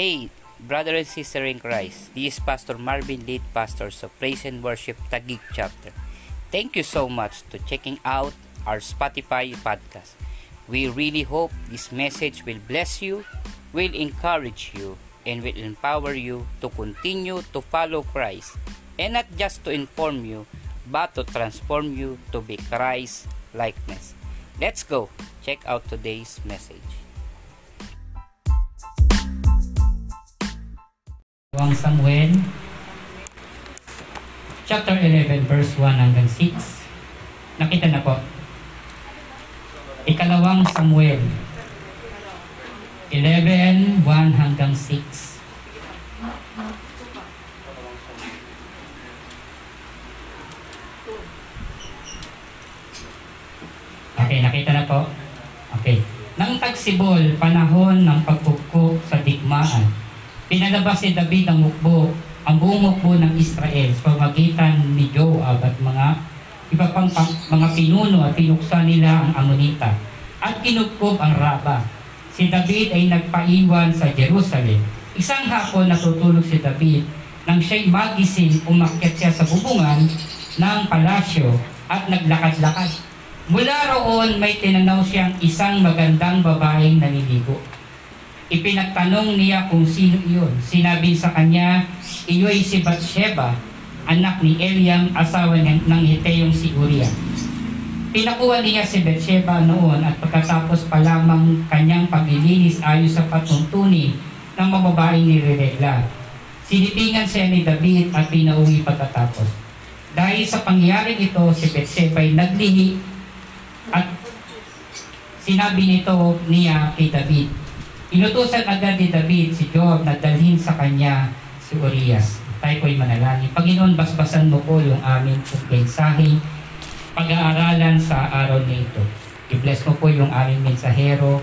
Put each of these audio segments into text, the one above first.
Hey, brother and sister in Christ, this is Pastor Marvin, lead pastor of Praise and Worship Taguig Chapter. Thank you so much to checking out our Spotify podcast. We really hope this message will bless you, will encourage you, and will empower you to continue to follow Christ and not just to inform you, but to transform you to be Christ likeness. Let's go check out today's message. Ikalawang Samuel chapter 11 verse 1 hanggang 6 nakita na po Ikalawang Samuel 11 1 hanggang 6 Okay, nakita na po. Okay. Nang tagsibol, panahon ng pagkukok sa digmaan, Pinalabas ni David ang mukbo, ang buong mukbo ng Israel sa pamagitan ni Joab at mga iba pang mga pinuno at pinuksa nila ang Amonita at kinupkob ang Raba. Si David ay nagpaiwan sa Jerusalem. Isang hapon natutulog si David nang siya'y magising umakyat siya sa bubungan ng palasyo at naglakad-lakad. Mula roon may tinanaw siyang isang magandang babaeng naniligo. Ipinagtanong niya kung sino iyon. Sinabi sa kanya, iyo'y si Bathsheba, anak ni Eliam, asawa ng, ng Hiteyong si Uriah. Pinakuha niya si Bathsheba noon at pagkatapos pa lamang kanyang paglilinis ayos sa patuntunin ng mga babaeng nireregla. Sinipingan siya ni David at pinauwi pagkatapos. Dahil sa pangyayaring ito, si Bathsheba ay naglihi at sinabi nito niya kay David, Inutusan agad ni David si Joab na dalhin sa kanya si Urias. Tayo po'y manalangin. Panginoon, basbasan mo po yung aming mensahe, pag-aaralan sa araw na ito. I-bless mo po yung aming mensahero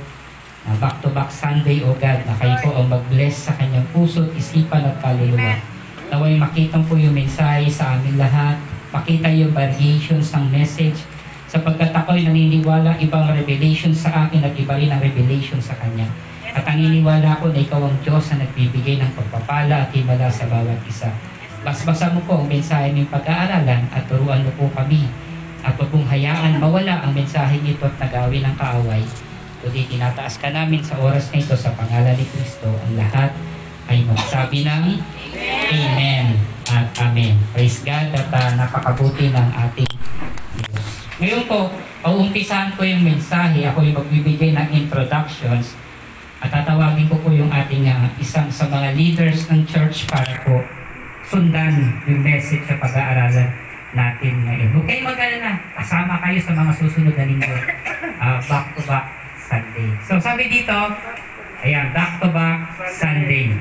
na back-to-back Sunday, O God, na kayo po ang mag-bless sa kanyang puso, isipan at kaluluwa. Naway makita po yung mensahe sa amin lahat, makita yung variations ng message, sapagkat ako'y naniniwala ibang revelation sa akin at iba rin ang revelation sa Kanya. At ang iniwala ko na ikaw ang Diyos na nagbibigay ng pagpapala at himala sa bawat isa. Basbasa mo po ang mensahe ng pag-aaralan at turuan mo po kami. At huwag mong hayaan mawala ang mensahe nito at nagawin ng kaaway. Kundi tinataas ka namin sa oras na ito sa pangalan ni Kristo. Ang lahat ay magsabi ng Amen at Amen. Praise God at uh, napakabuti ng ating Diyos. Ngayon po, paumpisahan ko yung mensahe. Ako yung magbibigay ng introductions at tatawagin ko po yung ating uh, isang sa mga leaders ng church para po sundan yung message sa pag-aaralan natin ngayon. Huwag kayong mag-alala. Kasama kayo sa mga susunod na linggo. Uh, back to back Sunday. So sabi dito, ayan, back to back Sunday.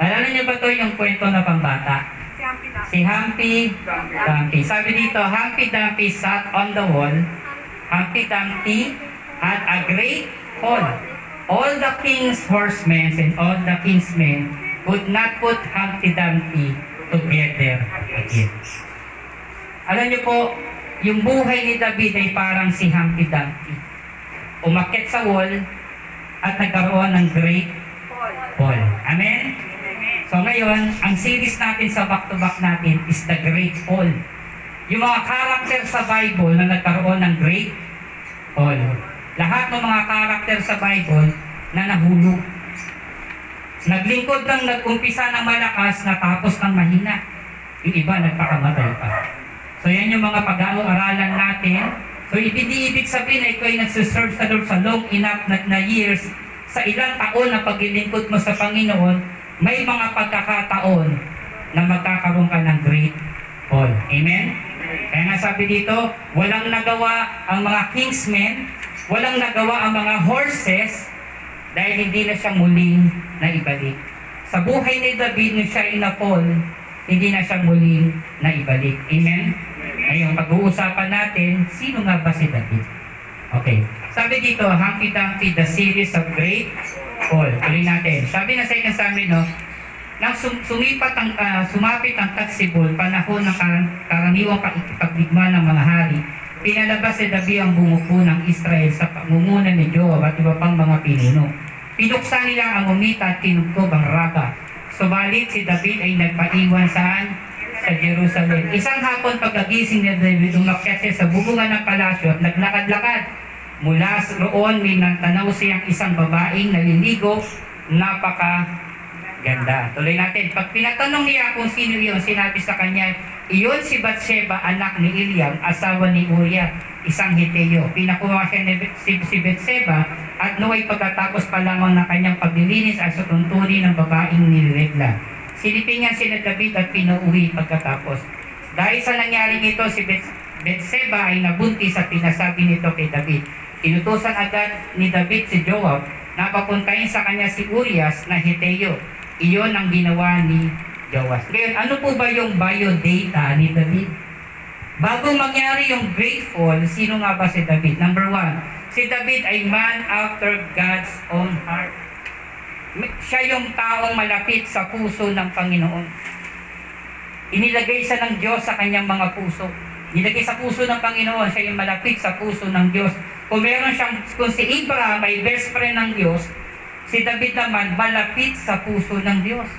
Alala niyo ba to yung kwento na pambata? Si Humpty Dumpty. Sabi dito, Humpty Dumpty sat on the wall. Humpty Dumpty had a great fall all the king's horsemen and all the king's men would not put Humpty Dumpty together again. Alam niyo po, yung buhay ni David ay parang si Humpty Dumpty. Umakit sa wall at nagkaroon ng great fall. Amen? So ngayon, ang series natin sa back-to-back natin is the Great Fall. Yung mga character sa Bible na nagkaroon ng great fall. Lahat ng mga karakter sa Bible na nahulog. Naglingkod ng nag-umpisa ng malakas, natapos ng mahina. Yung iba nagpakamatay pa. So yan yung mga pag-aaralan natin. So ibig sabihin na ikaw ay nagsiserve sa Lord sa long enough na, na years, sa ilang taon na paglilingkod mo sa Panginoon, may mga pagkakataon na magkakaroon ka ng great fall. Amen? Kaya nga sabi dito, walang nagawa ang mga kingsmen, walang nagawa ang mga horses, dahil hindi na siya muling naibalik. Sa buhay ni David, nung siya inapol, hindi na siya muling naibalik. Amen? Ngayon, pag-uusapan natin, sino nga ba si David? Okay. Sabi dito, Humpty Dumpty, the series of great fall. Tuloy natin. Sabi na sa inyo sa amin, no, nang sum- sumipat ang, uh, sumapit ang taksibol, panahon ng kar- karaniwang pagdigma ng mga hari, pinalabas si David ang bumuko ng Israel sa pangunguna ni Joab at iba pang mga pinuno. Pinuksan nila ang umita at kinugtob ang raba. Subalit si David ay nagpaiwan saan? Sa Jerusalem. Isang hapon pagkagising ni David, umakyat siya sa bubungan ng palasyo at naglakad-lakad. Mula roon, may nagtanaw siyang isang babaeng naliligo, napaka ganda. Tuloy natin. Pag pinatanong niya kung sino yun, sinabi sa kanya, iyon si Bathsheba, anak ni Eliam, asawa ni Uriah, isang Hiteo. Pinakuha siya ni si, si Bathsheba at no'y pagkatapos pa lamang ng kanyang paglilinis ay sa tuntunin ng babaeng niregla. Silipingan si David at pinauwi pagkatapos. Dahil sa nangyaring ito, si Bathsheba ay nabuntis at pinasabi nito kay David. Inutusan agad ni David si Joab na papuntahin sa kanya si Urias na Hiteo. Iyon ang ginawa ni Joas. Ngayon, ano po ba yung biodata ni David? Bago mangyari yung great fall, sino nga ba si David? Number one, si David ay man after God's own heart. Siya yung taong malapit sa puso ng Panginoon. Inilagay siya ng Diyos sa kanyang mga puso. Nilagay sa puso ng Panginoon, siya yung malapit sa puso ng Diyos. Kung meron siyang, kung si Abraham ay best friend ng Diyos, si David naman malapit sa puso ng Diyos.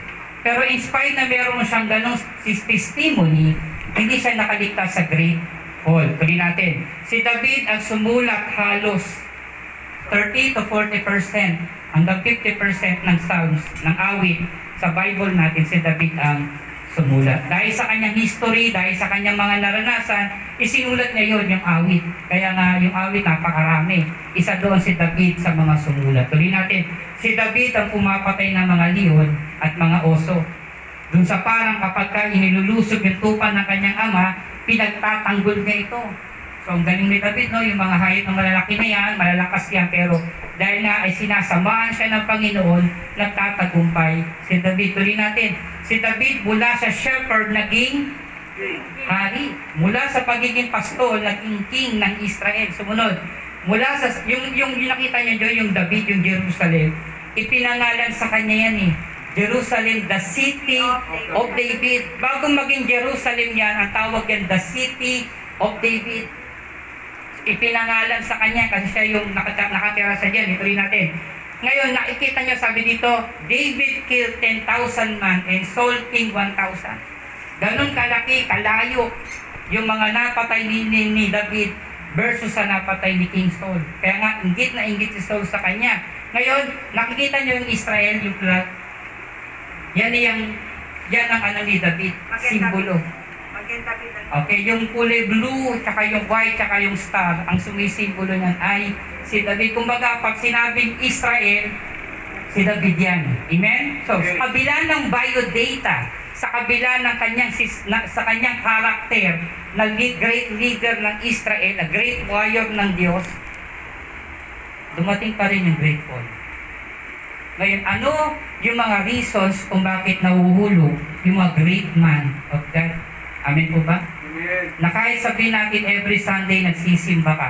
Pero in spite na meron siyang ganong testimony, hindi siya nakaligtas sa great fall. Tuloy natin. Si David ang sumulat halos 30 to 40% hanggang 50% ng psalms, ng awit sa Bible natin, si David ang sumulat. Dahil sa kanyang history, dahil sa kanyang mga naranasan, isinulat niya yon yung awit. Kaya nga yung awit napakarami. Isa doon si David sa mga sumulat. Tuloy natin, si David ang pumapatay ng mga leon at mga oso. Doon sa parang kapag ka inilulusog yung tupa ng kanyang ama, pinagtatanggol niya ito. So, galing ni David, no? Yung mga hayop na malalaki na yan, malalakas yan, pero dahil nga ay sinasamaan siya ng Panginoon, nagtatagumpay si David. Tuloy natin, si David mula sa shepherd, naging hari. Mula sa pagiging pastol, naging king ng Israel. Sumunod, mula sa, yung, yung, yung nakita niyo doon, yung David, yung Jerusalem, ipinangalan sa kanya yan eh. Jerusalem, the city of David. Bago maging Jerusalem yan, ang tawag yan, the city of David ipinangalan sa kanya kasi siya yung nakatira sa diyan. Ituloy natin. Ngayon, nakikita niyo sabi dito, David killed 10,000 man and Saul king 1,000. Ganon kalaki, kalayo yung mga napatay ni, ni, ni David versus sa napatay ni King Saul. Kaya nga, inggit na inggit si Saul sa kanya. Ngayon, nakikita niyo yung Israel, yung flag. Yan yung, yan ang ano ni David, simbolo. Maganda kita. Okay, yung kulay blue, tsaka yung white, tsaka yung star, ang sumisimbolo niyan ay si David. Kumbaga, pag sinabing Israel, si David yan. Amen? So, sa kabila ng biodata, sa kabila ng kanyang, na, sa kanyang karakter, na great leader ng Israel, a great warrior ng Diyos, dumating pa rin yung great fall. Ngayon, ano yung mga reasons kung bakit nahuhulog yung mga great man of God? Amen po ba? Na kahit sabihin natin every Sunday nagsisimba ka.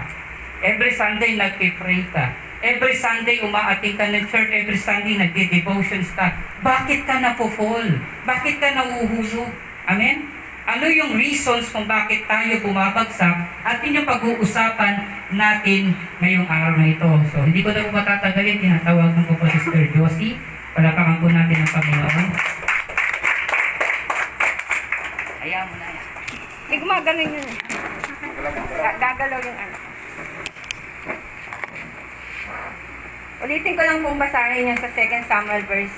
Every Sunday nagpipray ka. Every Sunday umaating ka ng church. Every Sunday nagde-devotions ka. Bakit ka napufall? Bakit ka nauhulog? Amen? Ano yung reasons kung bakit tayo bumabagsak at yun yung pag-uusapan natin ngayong araw na ito. So, hindi ko na po matatagalin. Tinatawagan ko po si Sister Josie. Palapakan po natin ang Panginoon. Ayaw mo na yan. Hindi gumaganon yun. Ga- Gagalaw yung ano. Ulitin ko lang kung basahin yun sa 2 Samuel verse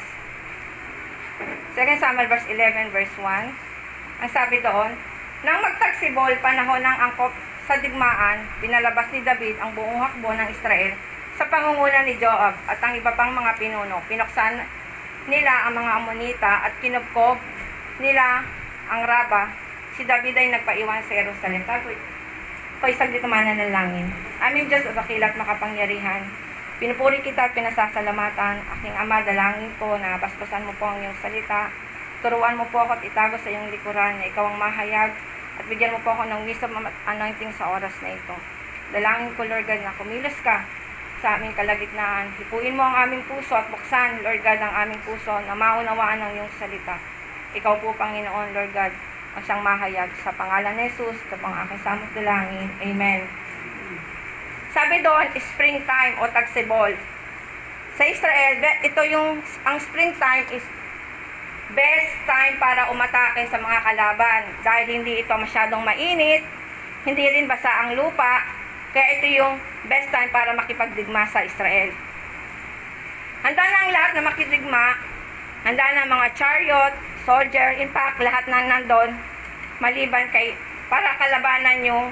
2 Samuel verse 11 verse 1. Ang sabi doon, Nang magtagsibol panahon ng angkop sa digmaan, pinalabas ni David ang buong hakbo ng Israel sa pangunguna ni Joab at ang iba pang mga pinuno. Pinuksan nila ang mga Amonita at kinubkob nila ang Raba. Si David ay nagpaiwan sa Jerusalem. Tapos, Ko'y saglit naman ng langin. Aming Diyos o makapangyarihan. Pinupuri kita at pinasasalamatan. Aking Ama, dalangin ko na basbasan mo po ang iyong salita. Turuan mo po ako at itago sa iyong likuran na ikaw ang mahayag at bigyan mo po ako ng wisdom at anointing sa oras na ito. Dalangin ko, Lord God, na kumilos ka sa aming kalagitnaan. Hipuin mo ang aming puso at buksan, Lord God, ang aming puso na maunawaan ng iyong salita. Ikaw po, Panginoon, Lord God, ang siyang mahayag sa pangalan ni Jesus, ito pang aking samot dalangin. Amen. Sabi doon, springtime o tagsibol. Sa Israel, ito yung, ang springtime is best time para umatake sa mga kalaban dahil hindi ito masyadong mainit, hindi rin basa ang lupa, kaya ito yung best time para makipagdigma sa Israel. Handa na ang lahat na makidigma, handa na ang mga chariot, soldier, in fact, lahat na nandun, maliban kay, para kalabanan yung,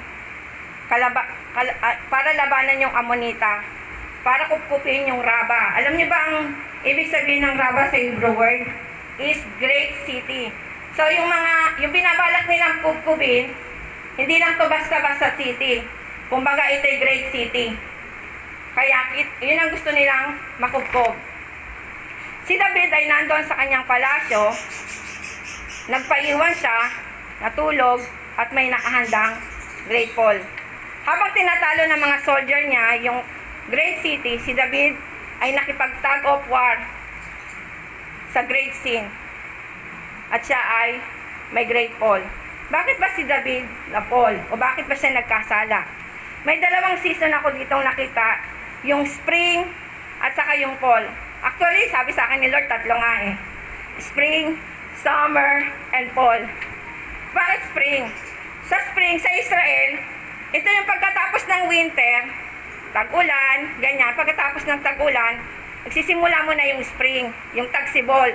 kalaba, kal, ah, para labanan yung Amonita, para kupkupin yung Raba. Alam niyo ba ang ibig sabihin ng Raba sa Hebrew word? Is great city. So yung mga, yung binabalak nilang kupkupin, hindi lang to basta-basta city. Kumbaga ito'y great city. Kaya it- yun ang gusto nilang makupkob. Si David ay nandoon sa kanyang palasyo, nagpaiwan siya, natulog, at may nakahandang great Paul. Habang tinatalo ng mga soldier niya yung great city, si David ay nakipag-tag of war sa great sin. At siya ay may great Paul. Bakit ba si David na Paul? O bakit ba siya nagkasala? May dalawang season ako ditong nakita, yung spring at saka yung fall. Actually, sabi sa akin ni Lord, tatlo nga eh. Spring, summer, and fall. Bakit spring? Sa spring, sa Israel, ito yung pagkatapos ng winter, tag-ulan, ganyan. Pagkatapos ng tag-ulan, nagsisimula mo na yung spring, yung tagsibol.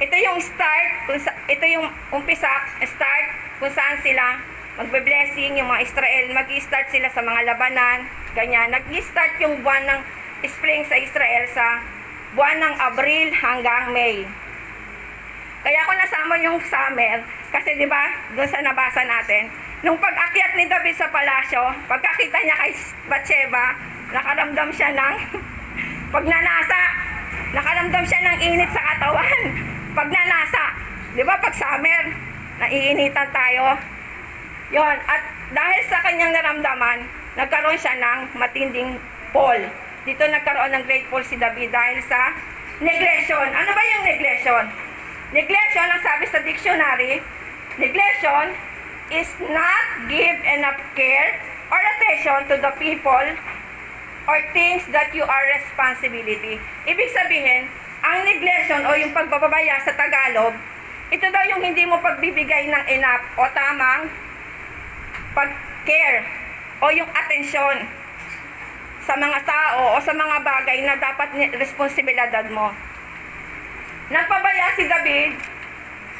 Ito yung start, kung sa, ito yung umpisa, start, kung saan sila magbe-blessing, yung mga Israel, mag-start sila sa mga labanan, ganyan. Nag-start yung buwan ng spring sa Israel sa buwan ng Abril hanggang May. Kaya ako nasama yung summer, kasi di ba, doon sa nabasa natin, nung pag-akyat ni David sa palasyo, pagkakita niya kay Bathsheba, nakaramdam siya ng pagnanasa. Nakaramdam siya ng init sa katawan. Pagnanasa. Di ba, pag summer, naiinitan tayo. Yon at dahil sa kanyang naramdaman, nagkaroon siya ng matinding fall. Dito nagkaroon ng great fall si David dahil sa neglection. Ano ba yung neglection? Neglection, ang sabi sa dictionary, neglection is not give enough care or attention to the people or things that you are responsibility. Ibig sabihin, ang neglection o yung pagbababaya sa Tagalog, ito daw yung hindi mo pagbibigay ng enough o tamang pag-care o yung atensyon sa mga tao o sa mga bagay na dapat responsibilidad mo. Nagpabaya si David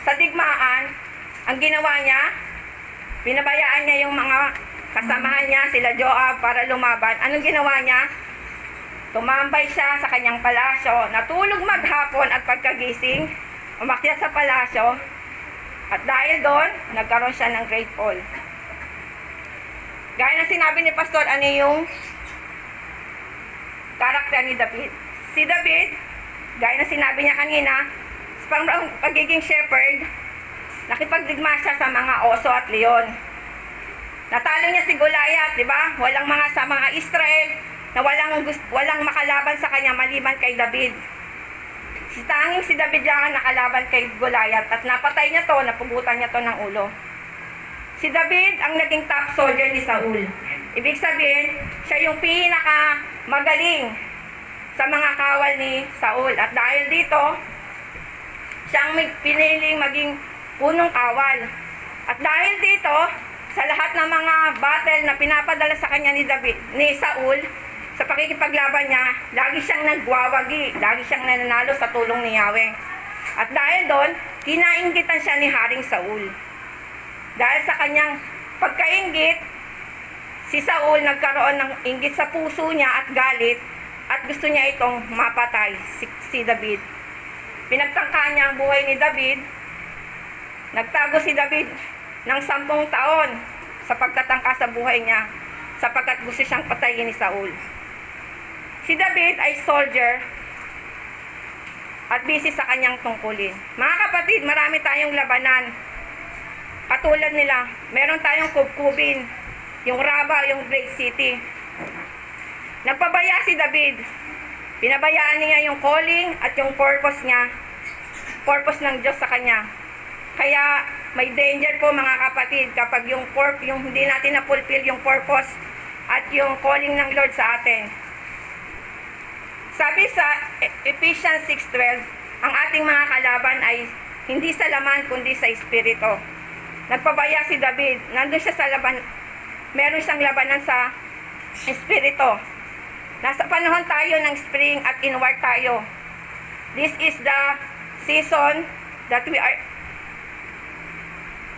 sa digmaan, ang ginawa niya, pinabayaan niya yung mga kasamahan niya, sila Joab, para lumaban. Anong ginawa niya? Tumambay siya sa kanyang palasyo, natulog maghapon at pagkagising, umakyat sa palasyo, at dahil doon, nagkaroon siya ng great fall. Gaya na sinabi ni Pastor, ano yung karakter ni David? Si David, gaya na sinabi niya kanina, pang- pagiging shepherd, nakipagdigma siya sa mga oso at leon. Natalo niya si Goliath, di ba? Walang mga sa mga Israel na walang walang makalaban sa kanya maliban kay David. Si tanging si David lang ang nakalaban kay Goliath at napatay niya to, napugutan niya to ng ulo. Si David ang naging top soldier ni Saul. Ibig sabihin, siya yung pinaka magaling sa mga kawal ni Saul. At dahil dito, siya ang may- piniling maging punong kawal. At dahil dito, sa lahat ng mga battle na pinapadala sa kanya ni David, ni Saul, sa pakikipaglaban niya, lagi siyang nagwawagi, lagi siyang nananalo sa tulong ni Yahweh. At dahil doon, kinainggitan siya ni Haring Saul. Dahil sa kanyang pagkaingit, si Saul nagkaroon ng inggit sa puso niya at galit at gusto niya itong mapatay, si, si David. Pinagtangka niya ang buhay ni David. Nagtago si David ng sampung taon sa pagtatangka sa buhay niya sapagkat gusto siyang patayin ni Saul. Si David ay soldier at busy sa kanyang tungkulin. Mga kapatid, marami tayong labanan. Katulad nila, meron tayong kubkubin, yung Raba, yung Great City. Nagpabaya si David. Pinabayaan niya yung calling at yung purpose niya. Purpose ng Diyos sa kanya. Kaya may danger po mga kapatid kapag yung purp, yung hindi natin na-fulfill yung purpose at yung calling ng Lord sa atin. Sabi sa Ephesians 6.12, ang ating mga kalaban ay hindi sa laman kundi sa espiritu. Nagpabaya si David, nandun siya sa laban, meron siyang labanan sa espiritu. Nasa panahon tayo ng spring at inward tayo. This is the season that we are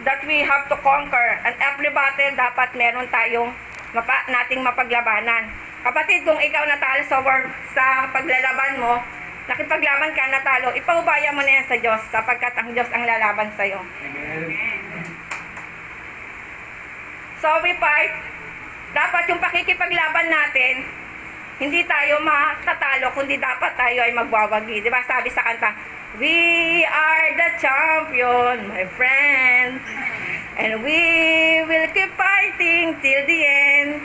that we have to conquer. And every battle, dapat meron tayong mapa, nating mapaglabanan. Kapatid, kung ikaw natalo sa, war, sa paglalaban mo, nakipaglaban ka natalo, ipaubaya mo na yan sa Diyos sapagkat ang Diyos ang lalaban sa'yo. So we fight. Dapat yung pakikipaglaban natin, hindi tayo matatalo, kundi dapat tayo ay magwawagi. Di ba sabi sa kanta, We are the champion, my friend. And we will keep fighting till the end.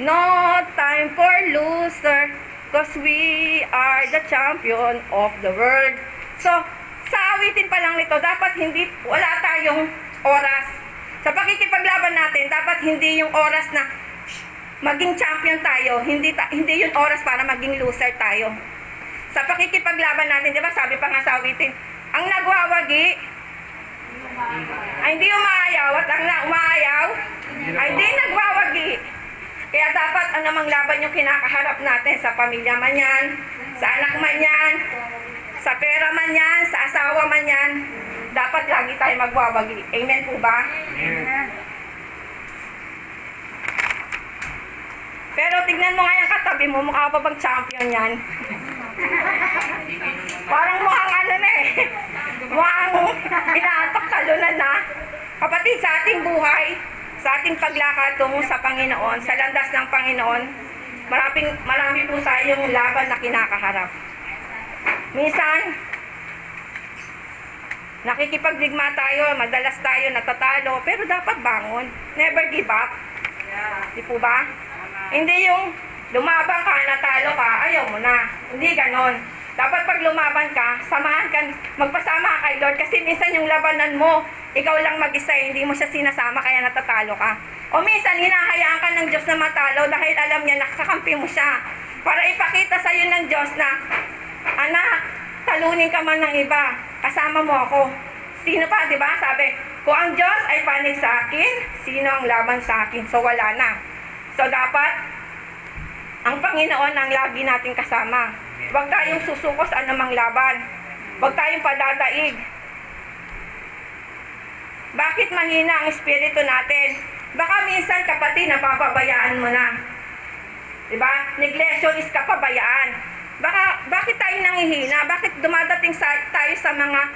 No time for loser, cause we are the champion of the world. So, sa awitin pa lang nito, dapat hindi, wala tayong oras. Sa pakikipaglaban natin, dapat hindi yung oras na maging champion tayo, hindi, ta- hindi yung oras para maging loser tayo. Sa pakikipaglaban natin, di ba, sabi pa nga sa awitin, ang nagwawagi, ay hindi umaayaw at ang umaayaw, ay hindi nagwawagi. Kaya dapat anumang laban yung kinakaharap natin sa pamilya man yan, sa anak man yan, sa pera man yan, sa asawa man yan, dapat lagi tayo magwawagi. Amen po ba? Pero tignan mo nga yung katabi mo, mukha pa bang champion yan? Parang mukhang ano na eh. Mukhang inaantok talunan na. Kapatid, sa ating buhay, sa ating paglakad tungo sa Panginoon, sa landas ng Panginoon, maraming, marami po tayong laban na kinakaharap. Minsan, nakikipagdigma tayo, madalas tayo natatalo, pero dapat bangon. Never give up. Di po ba? Hindi yung lumaban ka, natalo ka, ayaw mo na. Hindi ganon. Dapat pag lumaban ka, samahan ka, magpasama ka kay Lord kasi minsan yung labanan mo, ikaw lang mag-isa, hindi mo siya sinasama kaya natatalo ka. O minsan, hinahayaan ka ng Diyos na matalo dahil alam niya nakakampi mo siya. Para ipakita sa iyo ng Diyos na, anak, talunin ka man ng iba, kasama mo ako. Sino pa, di ba? Sabi, kung ang Diyos ay panig sa akin, sino ang laban sa akin? So, wala na. So, dapat, ang Panginoon ang lagi nating kasama. Huwag tayong susuko sa anumang laban. Huwag tayong padadaig. Bakit mahina ang espiritu natin? Baka minsan, kapatid, napapabayaan mo na. Diba? Neglection is kapabayaan. Baka, bakit tayo nangihina? Bakit dumadating sa, tayo sa mga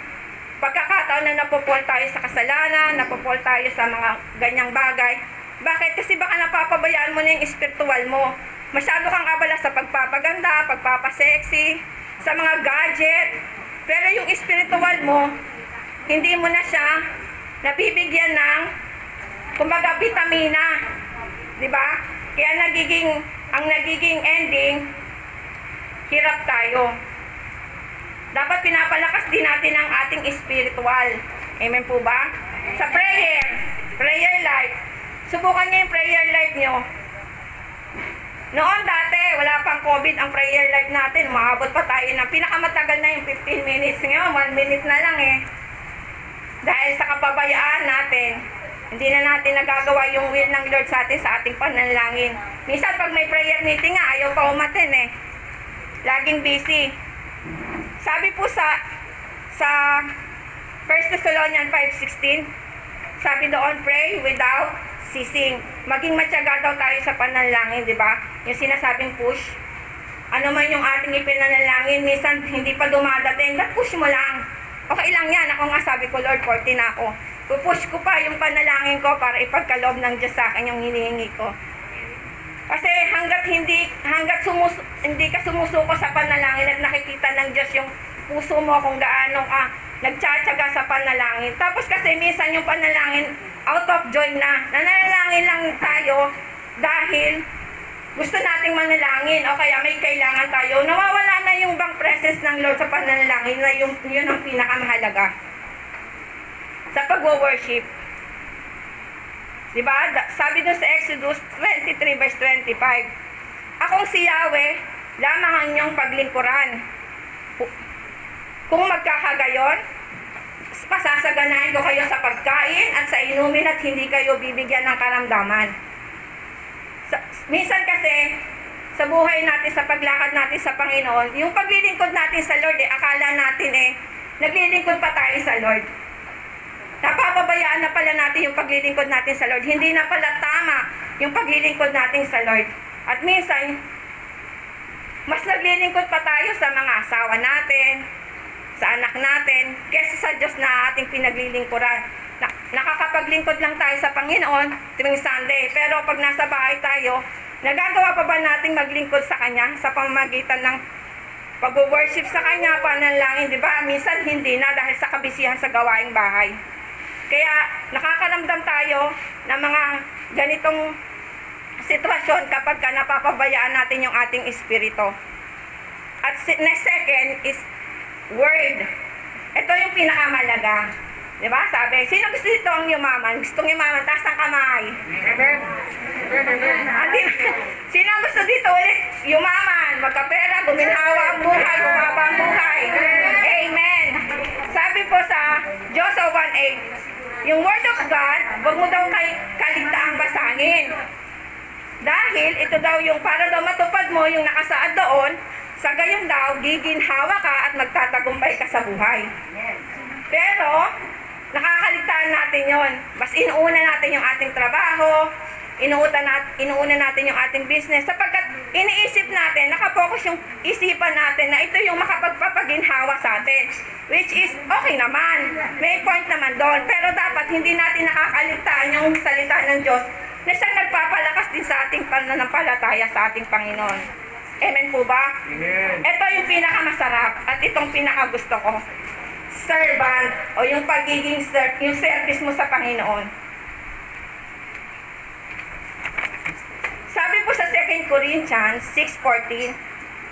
pagkakataon na napupol tayo sa kasalanan, napupol tayo sa mga ganyang bagay? Bakit? Kasi baka napapabayaan mo na yung spiritual mo. Masyado kang abala sa pagpapaganda, pagpapasexy, sa mga gadget. Pero yung spiritual mo, hindi mo na siya nabibigyan ng kumbaga vitamina. 'Di ba? Kaya nagiging ang nagiging ending hirap tayo. Dapat pinapalakas din natin ang ating spiritual. Amen po ba? Sa prayer, prayer life. Subukan niyo yung prayer life niyo. Noon dati, wala pang COVID ang prayer life natin. Maabot pa tayo ng pinakamatagal na yung 15 minutes. Ngayon, 1 minute na lang eh. Dahil sa kapabayaan natin, hindi na natin nagagawa yung will ng Lord sa atin sa ating panalangin. Minsan pag may prayer meeting nga, ayaw pa umatin eh. Laging busy. Sabi po sa sa 1 Thessalonians 5.16, sabi doon, pray without ceasing. Maging matyaga daw tayo sa panalangin, di ba? Yung sinasabing push. Ano man yung ating ipinanalangin, minsan hindi pa dumadating, push mo lang. Okay lang yan. Ako nga sabi ko, Lord, 40 na ako. Pupush ko pa yung panalangin ko para ipagkaloob ng Diyos sa akin yung hinihingi ko. Kasi hanggat hindi hanggat sumus, hindi ka sumusuko sa panalangin at nakikita ng Diyos yung puso mo kung gaano ka nagtsatsaga sa panalangin. Tapos kasi minsan yung panalangin out of joy na. Nanalangin lang tayo dahil gusto nating manalangin o kaya may kailangan tayo. Nawawala na yung bang presence ng Lord sa panalangin na yung, yun ang pinakamahalaga sa pagwo-worship. Diba? Sabi doon sa Exodus 23 verse 25, Akong si Yahweh, lamang ang inyong paglingkuran. Kung magkakagayon, pasasaganahin ko kayo sa pagkain at sa inumin at hindi kayo bibigyan ng karamdaman. Sa, minsan kasi, sa buhay natin, sa paglakad natin sa Panginoon, yung paglilingkod natin sa Lord, eh, akala natin eh, naglilingkod pa tayo sa Lord. Napapabayaan na pala natin yung paglilingkod natin sa Lord. Hindi na pala tama yung paglilingkod natin sa Lord. At minsan, mas naglilingkod pa tayo sa mga asawa natin, sa anak natin, kesa sa Diyos na ating pinaglilingkuran. Na, nakakapaglingkod lang tayo sa Panginoon tuwing Sunday. Pero pag nasa bahay tayo, nagagawa pa ba nating maglingkod sa Kanya sa pamamagitan ng pag-worship sa Kanya, panalangin, di ba? Minsan hindi na dahil sa kabisihan sa gawaing bahay. Kaya nakakaramdam tayo ng mga ganitong sitwasyon kapag ka napapabayaan natin yung ating espiritu. At next second is word. Ito yung pinakamalaga. Di ba? Sabi, sino gusto dito ang yumaman? Gustong yumaman, taas ang kamay. Andi, sino gusto dito ulit? Yumaman, magkapera, guminhawa ang buhay, bumaba ang buhay. Amen. Sabi po sa Joshua 1.8, yung word of God, wag mo daw kay kaligtaang basangin. Dahil ito daw yung para daw matupad mo yung nakasaad doon, sa gayon daw, giginhawa ka at magtatagumpay ka sa buhay. Pero, nakakaligtaan natin yon. Mas inuuna natin yung ating trabaho, inuuna, nat, inuuna natin yung ating business, sapagkat iniisip natin, nakapokus yung isipan natin na ito yung makapagpapaginhawa sa atin. Which is, okay naman. May point naman doon. Pero dapat hindi natin nakakaligtaan yung salita ng Diyos na siyang nagpapalakas din sa ating pananampalataya sa ating Panginoon. Amen po ba? Amen. Ito yung pinakamasarap at itong pinakagusto ko. Servant o yung pagiging ser- yung service mo sa Panginoon. Sabi po sa 2 Corinthians 6.14,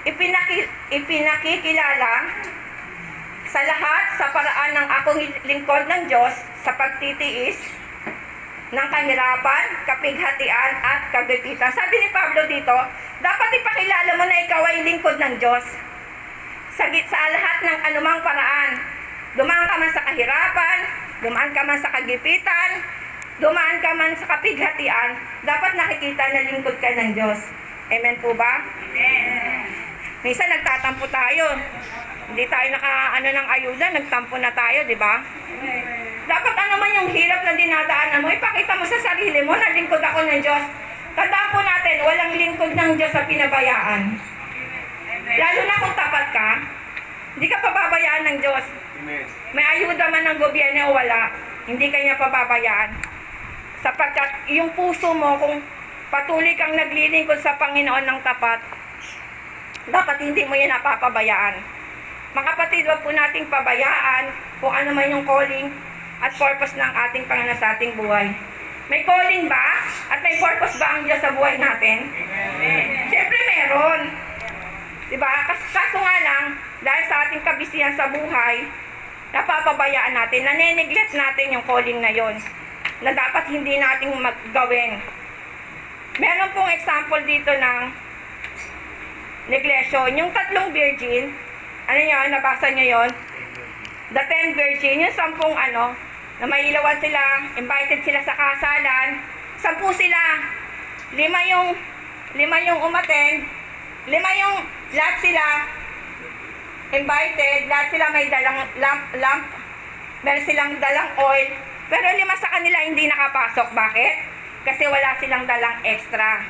ipinaki, ipinakikilala sa lahat sa paraan ng akong lingkod ng Diyos sa pagtitiis ng kahirapan, kapighatian, at kagipitan. Sabi ni Pablo dito, dapat ipakilala mo na ikaw ay lingkod ng Diyos. Sa, sa lahat ng anumang paraan. Dumaan ka man sa kahirapan, dumaan ka man sa kagipitan, dumaan ka man sa kapighatian, dapat nakikita na lingkod ka ng Diyos. Amen po ba? Minsan nagtatampo tayo. Hindi tayo naka ano ng ayuda, nagtampo na tayo, di ba? Dapat ano man yung hirap na dinadaanan mo, ipakita mo sa sarili mo na lingkod ako ng Diyos. Tandaan po natin, walang lingkod ng Diyos sa pinabayaan. Lalo na kung tapat ka, hindi ka pababayaan ng Diyos. May ayuda man ng gobyerno o wala, hindi kanya pababayaan. Sapagkat yung puso mo, kung patuloy kang naglilingkod sa Panginoon ng tapat, dapat hindi mo yan napapabayaan. Mga kapatid, wag po nating pabayaan kung ano man yung calling at purpose ng ating Panginoon sa ating buhay. May calling ba? At may purpose ba ang Diyos sa buhay natin? Siyempre meron. Diba? Kas kaso nga lang, dahil sa ating kabisihan sa buhay, napapabayaan natin, nanineglect natin yung calling na yon na dapat hindi nating maggawin. Meron pong example dito ng neglection. Yung tatlong virgin, ano yun, nabasa nyo yon The ten virgin, yung sampung ano, na may ilawan sila, invited sila sa kasalan, sampu sila, lima yung, lima yung umaten, lima yung, lahat sila, invited, lahat sila may dalang lamp, lamp, meron silang dalang oil, pero lima sa kanila hindi nakapasok. Bakit? Kasi wala silang dalang extra.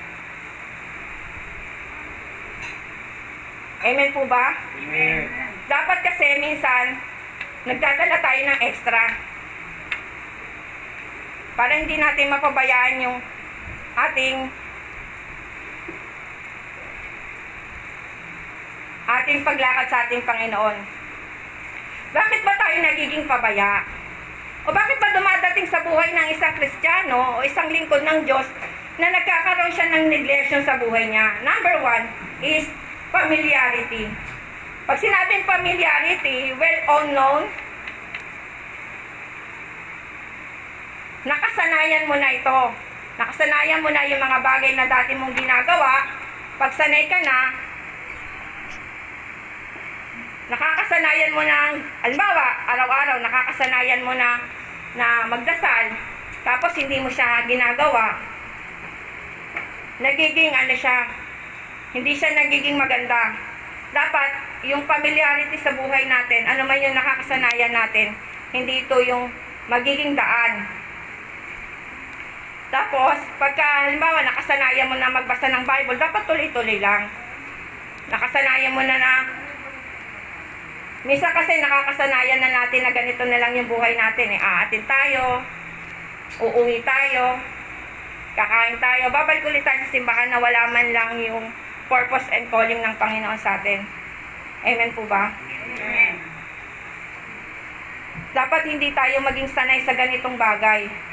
Amen po ba? Amen. Dapat kasi minsan, nagdadala tayo ng extra. Para hindi natin mapabayaan yung ating ating paglakad sa ating Panginoon. Bakit ba tayo nagiging pabaya? O bakit ba dumadating sa buhay ng isang Kristiyano o isang lingkod ng Diyos na nagkakaroon siya ng neglection sa buhay niya? Number one is familiarity. Pag sinabing familiarity, well nakasanayan mo na ito. Nakasanayan mo na yung mga bagay na dati mong ginagawa. Pag ka na, nakakasanayan mo ng, halimbawa, araw-araw, nakakasanayan mo na, na magdasal, tapos hindi mo siya ginagawa, nagiging ano siya, hindi siya nagiging maganda. Dapat, yung familiarity sa buhay natin, ano man yung nakakasanayan natin, hindi ito yung magiging daan. Tapos, pagka, halimbawa, nakasanayan mo na magbasa ng Bible, dapat tuloy-tuloy lang. Nakasanayan mo na na, minsan kasi nakakasanayan na natin na ganito na lang yung buhay natin. Eh. Aatin tayo, uuwi tayo, kakain tayo, babalik ulit tayo sa simbahan na wala man lang yung purpose and calling ng Panginoon sa atin. Amen po ba? Dapat hindi tayo maging sanay sa ganitong bagay.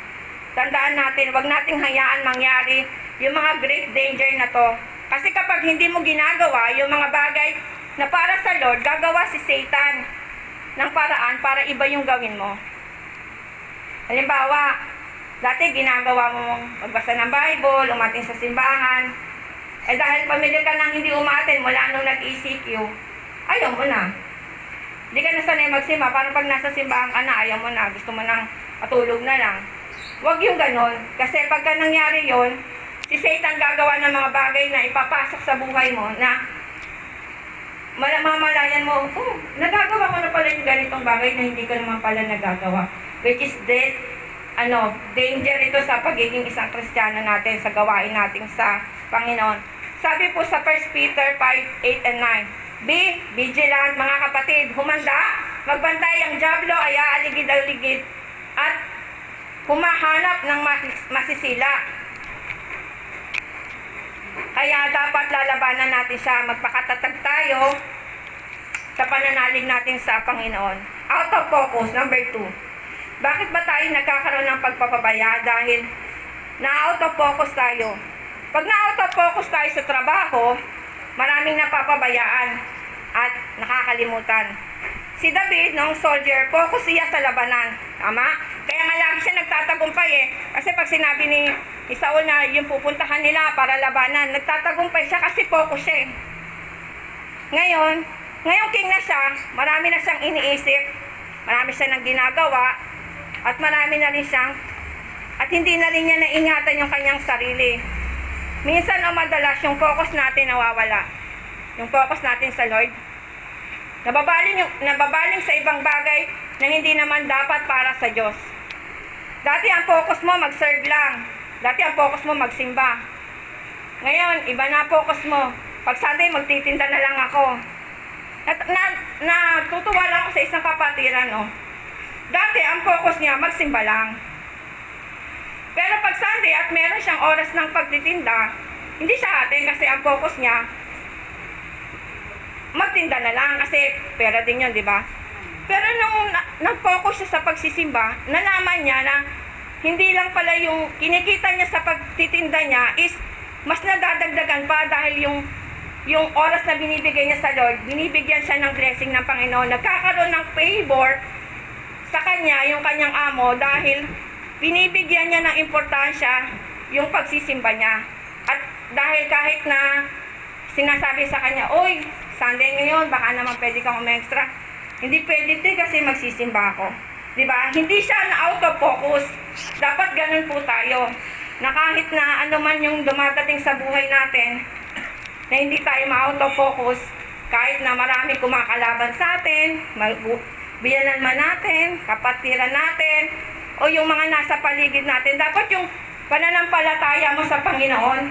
Tandaan natin, wag nating hayaan mangyari yung mga great danger na to. Kasi kapag hindi mo ginagawa yung mga bagay na para sa Lord, gagawa si Satan ng paraan para iba yung gawin mo. Halimbawa, dati ginagawa mo magbasa ng Bible, umatin sa simbahan. Eh dahil pamilya ka nang hindi umatin mula nung nag-ECQ, ayaw mo na. Hindi ka na sanay magsimba. Parang pag nasa simbahan ka na, ayaw mo na. Gusto mo nang matulog na lang. Huwag yung ganon. Kasi pagka nangyari yon si Satan gagawa ng mga bagay na ipapasok sa buhay mo na malamamalayan mo, oh, nagagawa ko na pala yung ganitong bagay na hindi ko naman pala nagagawa. Which is this, ano, danger ito sa pagiging isang Kristiyano natin, sa gawain natin sa Panginoon. Sabi po sa 1 Peter 5, 8 and 9, Be vigilant mga kapatid, humanda, magbantay ang jablo ay aaligid-aligid at humahanap ng mas- masisila. Kaya dapat lalabanan natin siya, magpakatatag tayo sa pananalig natin sa Panginoon. Out of focus, number two. Bakit ba tayo nagkakaroon ng pagpapabaya? Dahil na-out of focus tayo. Pag na-out of focus tayo sa trabaho, maraming napapabayaan at nakakalimutan. Si David, noong soldier, focus siya sa labanan. Tama? Kaya nga lagi siya nagtatagumpay eh. Kasi pag sinabi ni, ni Saul na yung pupuntahan nila para labanan, nagtatagumpay siya kasi focus siya eh. Ngayon, ngayong king na siya, marami na siyang iniisip, marami siya nang ginagawa, at marami na rin siyang, at hindi na rin niya naingatan yung kanyang sarili. Minsan o madalas, yung focus natin nawawala. Yung focus natin sa Lord. Nababaling, yung, nababaling sa ibang bagay na hindi naman dapat para sa Diyos. Dati ang focus mo mag-serve lang. Dati ang focus mo magsimba. Ngayon, iba na focus mo. Pag Sunday, magtitinda na lang ako. At na, natutuwa lang ako sa isang kapatiran, no? Dati, ang focus niya, magsimba lang. Pero pag Sunday at meron siyang oras ng pagtitinda, hindi siya atin kasi ang focus niya, magtinda na lang kasi pera din yun, di ba? Pero nung na- nag-focus siya sa pagsisimba, nalaman niya na hindi lang pala yung kinikita niya sa pagtitinda niya is mas nadadagdagan pa dahil yung yung oras na binibigay niya sa Lord, binibigyan siya ng blessing ng Panginoon. Nagkakaroon ng favor sa kanya, yung kanyang amo, dahil binibigyan niya ng importansya yung pagsisimba niya. At dahil kahit na sinasabi sa kanya, Uy, Sunday ngayon, baka naman pwede kang umextra. Hindi pwede te kasi magsisimba ako. 'Di ba? Hindi siya na out of focus. Dapat ganun po tayo. Na kahit na ano man yung dumadating sa buhay natin, na hindi tayo ma-out of focus, kahit na marami kumakalaban sa atin, biyanan man natin, kapatiran natin, o yung mga nasa paligid natin, dapat yung pananampalataya mo sa Panginoon,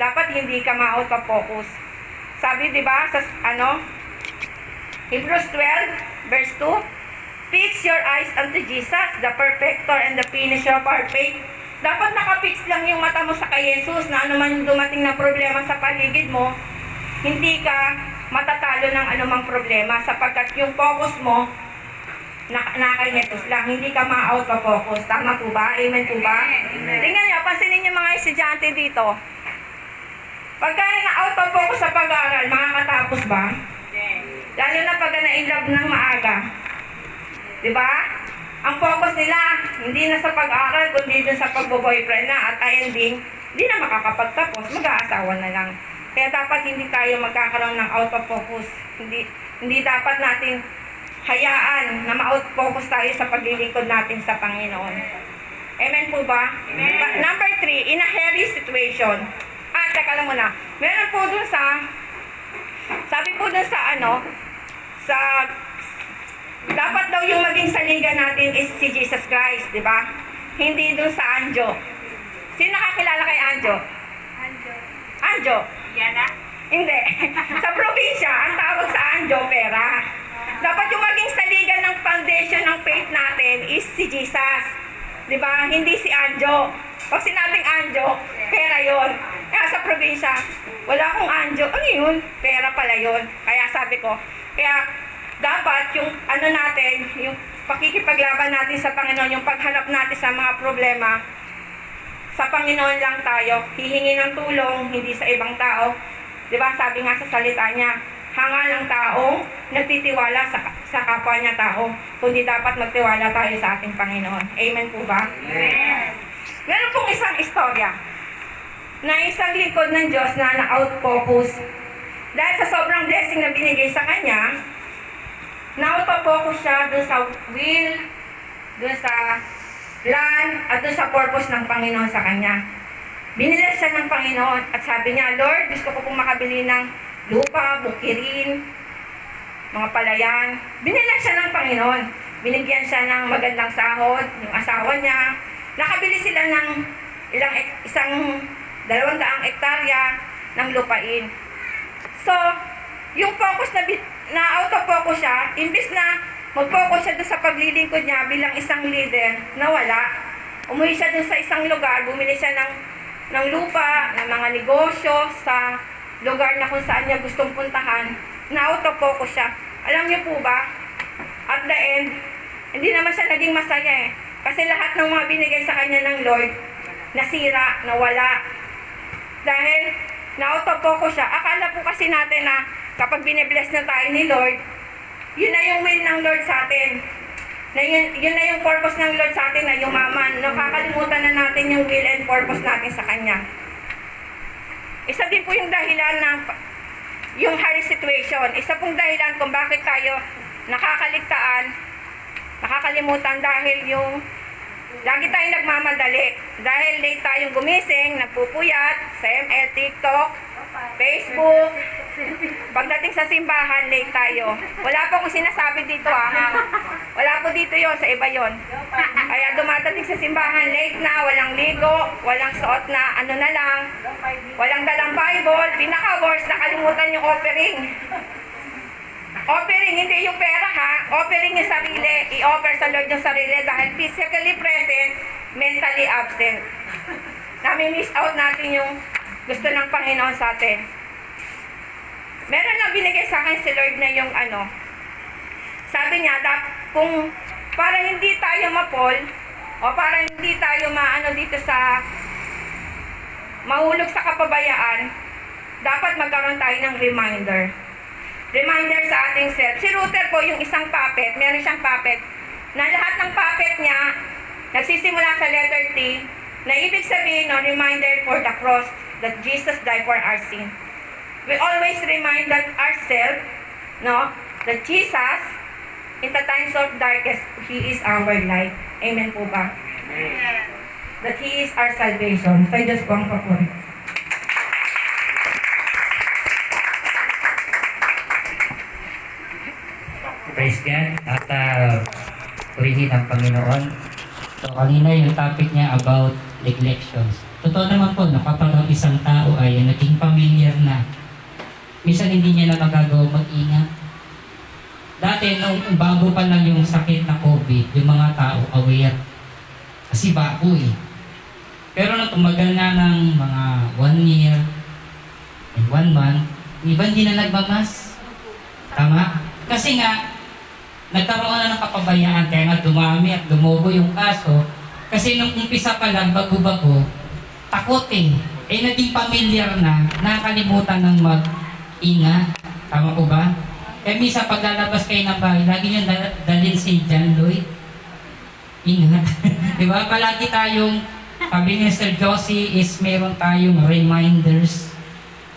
dapat hindi ka ma-out of focus. Sabi, di ba, sa ano, Hebrews 12, verse 2, Fix your eyes unto Jesus, the perfecter and the finisher of our faith. Dapat nakapix lang yung mata mo sa kay Jesus na ano man yung dumating na problema sa paligid mo, hindi ka matatalo ng anumang problema sapagkat yung focus mo na, na kay Jesus lang, hindi ka ma-out of focus. Tama po ba? Amen po ba? Tingnan niyo, pansinin niyo mga estudyante dito. Pagka na-out of focus sa pag-aaral, makakatapos ba? Lalo na pag na-inlove ng maaga. Di ba? Ang focus nila, hindi na sa pag-aaral, kundi dun sa pagbo-boyfriend na at ending, hindi na makakapagtapos, mag-aasawa na lang. Kaya dapat hindi tayo magkakaroon ng out of focus. Hindi, hindi dapat natin hayaan na ma-out-focus tayo sa paglilingkod natin sa Panginoon. Amen po ba? Pa- number three, in a hairy situation. Ah, teka lang muna. Meron po dun sa, sabi po dun sa ano, sa, dapat daw yung maging saligan natin is si Jesus Christ, di ba? Hindi dun sa Anjo. Sino nakakilala kay Anjo? Anjo. Anjo? Yana? Hindi. sa probinsya, ang tawag sa Anjo, pera. Dapat yung maging saligan ng foundation ng faith natin is si Jesus. Di ba? Hindi si Anjo. Pag sinabing Anjo, pera yon. Kaya sa probinsya, wala akong Anjo. Ano yun? Pera pala yon. Kaya sabi ko, kaya dapat yung ano natin, yung pakikipaglaban natin sa Panginoon, yung paghanap natin sa mga problema, sa Panginoon lang tayo, hihingi ng tulong, hindi sa ibang tao. 'Di ba? Sabi nga sa salita niya, hanga ng taong nagtitiwala sa, sa kapwa niya tao, kundi dapat magtiwala tayo sa ating Panginoon. Amen po ba? Amen. Meron pong isang istorya na isang lingkod ng Diyos na na-out-focus. Dahil sa sobrang blessing na binigay sa kanya, na-out-focus siya dun sa will, dun sa plan, at dun sa purpose ng Panginoon sa kanya. Binilas siya ng Panginoon at sabi niya, Lord, gusto ko pong makabili ng lupa, bukirin, mga palayan. Binilas siya ng Panginoon. Binigyan siya ng magandang sahod, yung asawa niya. Nakabili sila ng ilang isang dalawang daang ektarya ng lupain. So, yung focus na, na out of focus siya, imbis na mag-focus siya sa paglilingkod niya bilang isang leader, nawala. Umuwi siya doon sa isang lugar, bumili siya ng, ng lupa, ng mga negosyo sa lugar na kung saan niya gustong puntahan, na out of focus siya. Alam niyo po ba, at the end, hindi naman siya naging masaya eh. Kasi lahat ng mga binigay sa kanya ng Lord, nasira, nawala. Dahil na-autofocus siya. Akala po kasi natin na kapag binibless na tayo ni Lord, yun na yung will ng Lord sa atin. Na yun, yun na yung purpose ng Lord sa atin na yumaman. Nakakalimutan na natin yung will and purpose natin sa Kanya. Isa din po yung dahilan ng yung hard situation. Isa pong dahilan kung bakit tayo nakakaligtaan, nakakalimutan dahil yung lagi tayong nagmamadali. Dahil late tayong gumising, nagpupuyat sa ML, TikTok, Facebook. Pagdating sa simbahan, late tayo. Wala po akong sinasabi dito ah. Wala po dito yon sa iba yon. Kaya dumadating sa simbahan, late na, walang ligo, walang suot na ano na lang, walang dalang Bible, pinaka-worst, nakalimutan yung offering. Offering, hindi yung pera ha. Offering yung sarili. I-offer sa Lord yung sarili dahil physically present, mentally absent. Nami-miss out natin yung gusto ng Panginoon sa atin. Meron lang binigay sa akin si Lord na yung ano. Sabi niya, dap, kung para hindi tayo mapol, o para hindi tayo maano dito sa mahulog sa kapabayaan, dapat magkaroon tayo ng reminder reminder sa ating self. Si Luther po, yung isang puppet, meron siyang puppet, na lahat ng puppet niya, nagsisimula sa letter T, na ibig sabihin, no, reminder for the cross that Jesus died for our sin. We always remind that ourselves, no, that Jesus, in the times of darkest, He is our light. Amen po ba? Amen. That He is our salvation. Sa Diyos po ang papuri. Praise God. At uh, ang Panginoon. So, kanina yung topic niya about neglections. Totoo naman po, no, kapag ang isang tao ay naging familiar na, minsan hindi niya na magagawa mag-ingat. Dati, nung bago pa lang yung sakit na COVID, yung mga tao aware. Kasi bago eh. Pero nung tumagal na ng mga one year and one month, iba hindi na nagmamas. Tama? Kasi nga, nagkaroon na ng kapabayaan, kaya nga dumami at dumubo yung kaso. Kasi nung umpisa pa lang, bago-bago, takot eh. Eh, naging familiar na, nakakalimutan ng mag-ingat. Tama po ba? Kaya minsan paglalabas kayo ng bahay, lagi nyo dal- dalhin si John Lloyd. Ingat. Di ba? Palagi tayong, sabi ni Sir Josie, is meron tayong reminders.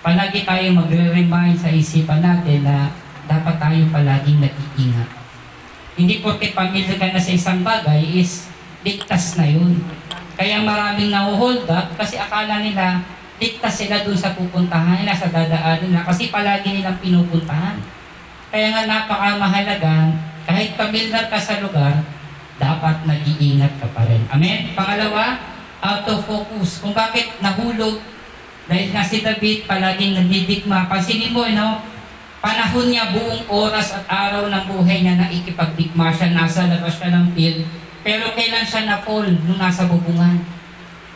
Palagi tayong magre-remind sa isipan natin na dapat tayo palaging nag-iingat. Hindi porket pamilya ka na sa isang bagay is ligtas na yun. Kaya maraming nahuhold up kasi akala nila ligtas sila dun sa pupuntahan nila, sa dadaanan nila kasi palagi nilang pinupuntahan. Kaya nga napakamahalaga, kahit pamilyar ka sa lugar, dapat nag-iingat ka pa rin. Amen? Pangalawa, out of focus. Kung bakit nahulog, dahil nga si David palaging nagdidikma. Pansinin mo, no? Panahon niya buong oras at araw ng buhay niya na ikipagdikma siya, nasa labas siya ng field. Pero kailan siya na-fall nung nasa bubungan?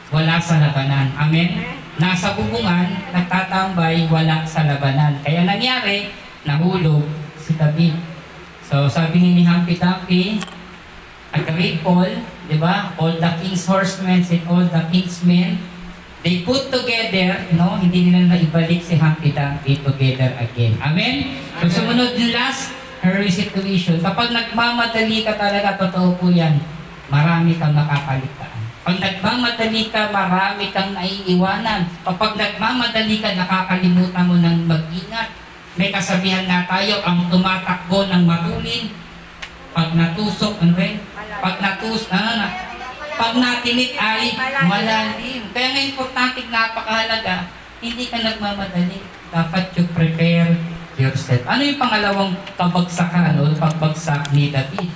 Wala sa labanan. Amen? Nasa bubungan, nagtatambay, wala sa labanan. Kaya nangyari, nahulog si David. So sabi ni Humpty Dumpty, a great Paul, di ba? All the king's horsemen and all the king's men, they put together, no? Hindi nila naibalik si Humpty Dumpty together again. Amen? So sumunod yung last, her situation. Kapag nagmamadali ka talaga, totoo po yan, marami kang makakaligtaan. Pag nagmamadali ka, marami kang naiiwanan. Kapag nagmamadali ka, nakakalimutan mo ng mag-ingat. May kasabihan nga tayo, ang tumatakbo ng matulin, pag natusok, ano rin? Pag natus, ano na, pag natinit ay malalim. Kaya nga importante, napakahalaga, hindi ka nagmamadali. Dapat you prepare yourself. Ano yung pangalawang kabagsakan o pagbagsak ni David?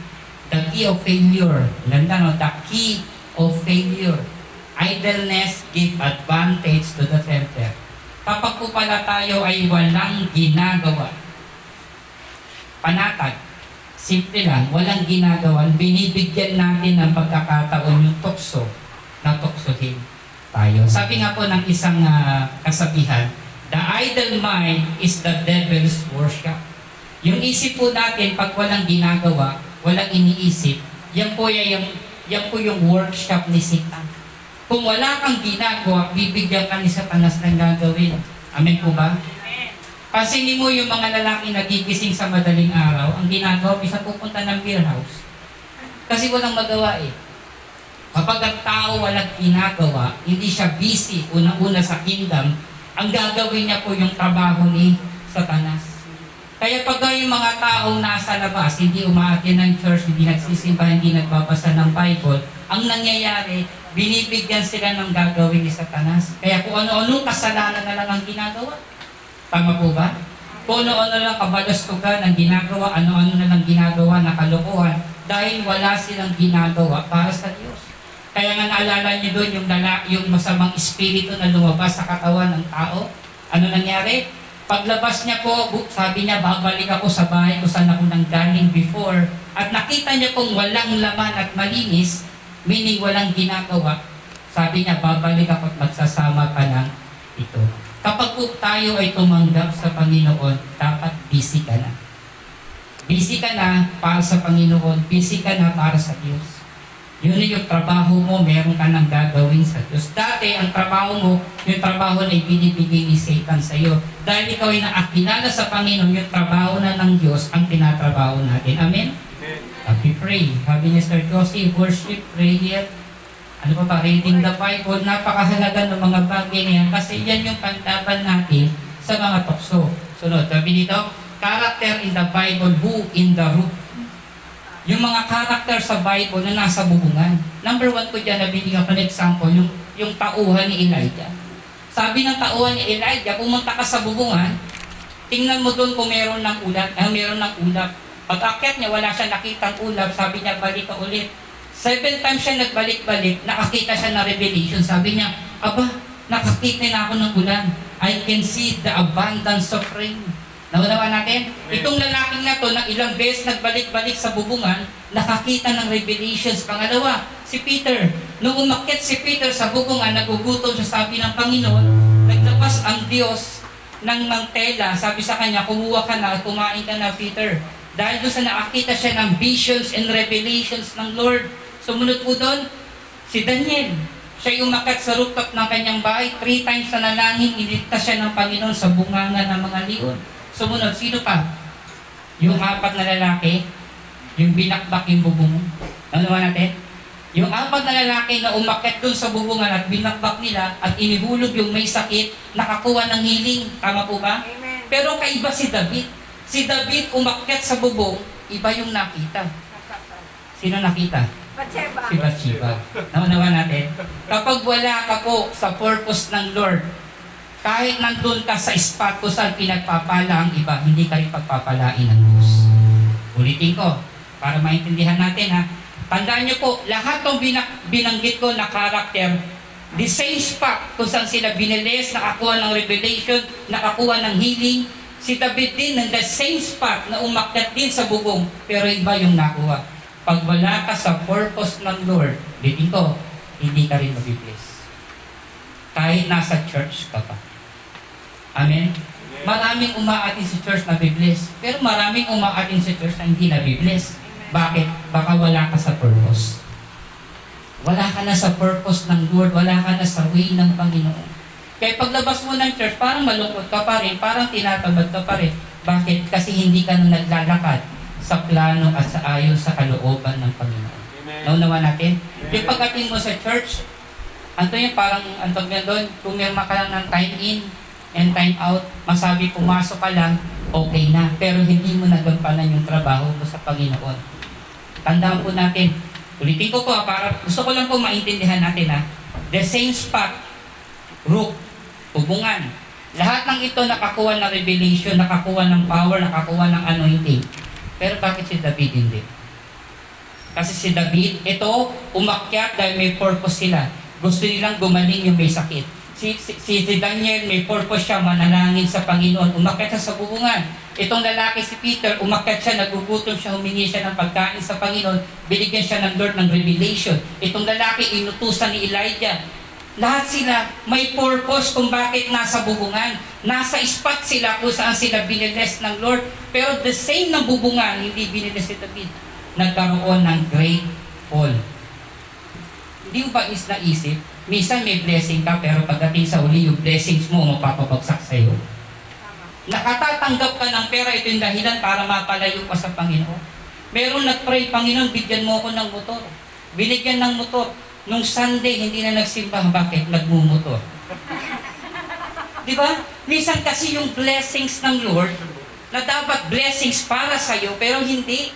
The key of failure. Ganda no? The key of failure. Idleness give advantage to the tempter. Kapag po pala tayo ay walang ginagawa, panatag, simple lang, walang ginagawa, binibigyan natin ng pagkakataon yung tukso na tuksohin tayo. Sabi nga po ng isang ah, kasabihan, the idle mind is the devil's worship. Yung isip po natin, pag walang ginagawa, walang iniisip, yan po yung, yan po yung workshop ni Satan. Kung wala kang ginagawa, bibigyan ka ni Satanas ng gagawin. Amen po ba? Pansinin mo yung mga lalaki nagigising sa madaling araw, ang ginagawa, bisa pupunta ng beer house. Kasi walang magawa eh. Kapag ang tao walang ginagawa, hindi siya busy, una-una sa kingdom, ang gagawin niya po yung trabaho ni Satanas. Kaya pag yung mga taong nasa labas, hindi umaatin ng church, hindi nagsisimba, hindi nagbabasa ng Bible, ang nangyayari, binibigyan sila ng gagawin ni Satanas. Kaya kung ano-anong kasalanan na lang ang ginagawa, Tama po ba? Kung ano-ano lang kabalastugan ang ginagawa, ano-ano na lang ginagawa na kalokohan dahil wala silang ginagawa para sa Diyos. Kaya nga naalala niyo doon yung, dala, yung masamang espiritu na lumabas sa katawan ng tao. Ano nangyari? Paglabas niya po, sabi niya, babalik ako sa bahay kung saan ako nanggaling before. At nakita niya kung walang laman at malinis, meaning walang ginagawa, sabi niya, babalik ako at magsasama ka ng ito. Kapag po tayo ay tumanggap sa Panginoon, dapat busy ka na. Busy ka na para sa Panginoon, busy ka na para sa Diyos. Yun yung trabaho mo, meron ka nang gagawin sa Diyos. Dati, ang trabaho mo, yung trabaho na ibinibigay ni Satan sa iyo. Dahil ikaw ay nakakilala sa Panginoon, yung trabaho na ng Diyos ang tinatrabaho natin. Amen? Happy pray. Ni Sir Josie, worship, prayer, ano pa ba, reading the Bible, napakahalaga ng mga bagay na yan kasi yan yung pantaban natin sa mga tukso. Sunod, sabi dito, character in the Bible, who in the roof. Yung mga character sa Bible na nasa bubungan. Number one ko dyan, nabibigyan ko ng example, yung, yung tauhan ni Elijah. Sabi ng tauhan ni Elijah, pumunta ka sa bubungan, tingnan mo doon kung meron ng ulap, eh, meron ng ulap. Pag akyat niya, wala siya nakitang ulap, sabi niya, balik ka ulit. Seven times siya nagbalik-balik, nakakita siya ng revelation. Sabi niya, Aba, nakakita na ako ng ulan. I can see the abundance of rain. Naunawa natin? Itong lalaking na to, na ilang beses nagbalik-balik sa bubungan, nakakita ng revelations. Pangalawa, si Peter. Nung umakyat si Peter sa bubungan, nagugutom siya sabi ng Panginoon, naglabas ang Diyos ng ng tela. Sabi sa kanya, kumuha ka na, kumain ka na, Peter. Dahil doon sa nakakita siya ng visions and revelations ng Lord. Sumunod po doon, si Daniel. Siya yung umakyat sa rooftop ng kanyang bahay. Three times na nalangin, iligtas siya ng Panginoon sa bunganga ng mga leon. Sumunod, sino pa? Yung apat na lalaki, yung binakbak yung bubong. Ano ba natin? Yung apat na lalaki na umakyat doon sa bubungan at binakbak nila at inihulog yung may sakit, nakakuha ng healing. Tama po ba? Amen. Pero kaiba si David. Si David umakyat sa bubong, iba yung nakita. Sino nakita? Batseba. Si Bathsheba. Naunawa natin? Kapag wala ka po sa purpose ng Lord, kahit nandun ka sa spot kung saan pinagpapala ang iba, hindi ka rin pagpapalain ng Diyos. Ulitin ko, para maintindihan natin ha. Tandaan niyo po, lahat ng binak- binanggit ko na karakter, the same spot kung saan sila binilis, nakakuha ng revelation, nakakuha ng healing, si David din ng the same spot na umakyat din sa bubong, pero iba yung nakuha. Pag wala ka sa purpose ng Lord, dito, hindi ka rin mabibless. Kahit nasa church ka pa. Amen? Maraming umaatin sa church na bibless, pero maraming umaatin sa church na hindi na bibless. Bakit? Baka wala ka sa purpose. Wala ka na sa purpose ng Lord, wala ka na sa way ng Panginoon. Kaya paglabas mo ng church, parang malungkot ka pa rin, parang tinatabad ka pa rin. Bakit? Kasi hindi ka na naglalakad sa plano at sa ayon sa kalooban ng Panginoon. Naunawa natin? Yung pagdating mo sa church, ano yun, parang, ang tawag doon, pumirma ka lang ng time in and time out, masabi pumasok ka lang, okay na. Pero hindi mo nagampanan yung trabaho mo sa Panginoon. Tandaan po natin, ulitin ko po, ah, para gusto ko lang po maintindihan natin ha. The same spot, rook, hubungan. Lahat ng ito nakakuha ng revelation, nakakuha ng power, nakakuha ng anointing. Pero bakit si David hindi? Kasi si David, ito, umakyat dahil may purpose sila. Gusto nilang gumaling yung may sakit. Si, si, si Daniel, may purpose siya, manalangin sa Panginoon. Umakyat siya sa bubungan. Itong lalaki si Peter, umakyat siya, nagugutom siya, humingi siya ng pagkain sa Panginoon. Binigyan siya ng Lord ng revelation. Itong lalaki, inutusan ni Elijah. Lahat sila may purpose kung bakit nasa bubungan. Nasa spot sila kung saan sila biniles ng Lord. Pero the same ng bubungan, hindi biniles si David. Nagkaroon ng great fall. Hindi mo ba is naisip? Minsan may blessing ka, pero pagdating sa uli, yung blessings mo mapapabagsak sa iyo. Nakatatanggap ka ng pera, ito yung dahilan para mapalayo ka sa Panginoon. Meron nagpray, Panginoon, bigyan mo ako ng motor. Binigyan ng motor. Nung Sunday, hindi na nagsimba. Bakit? Nagmumotor. Di ba? Minsan kasi yung blessings ng Lord, na dapat blessings para sa iyo, pero hindi.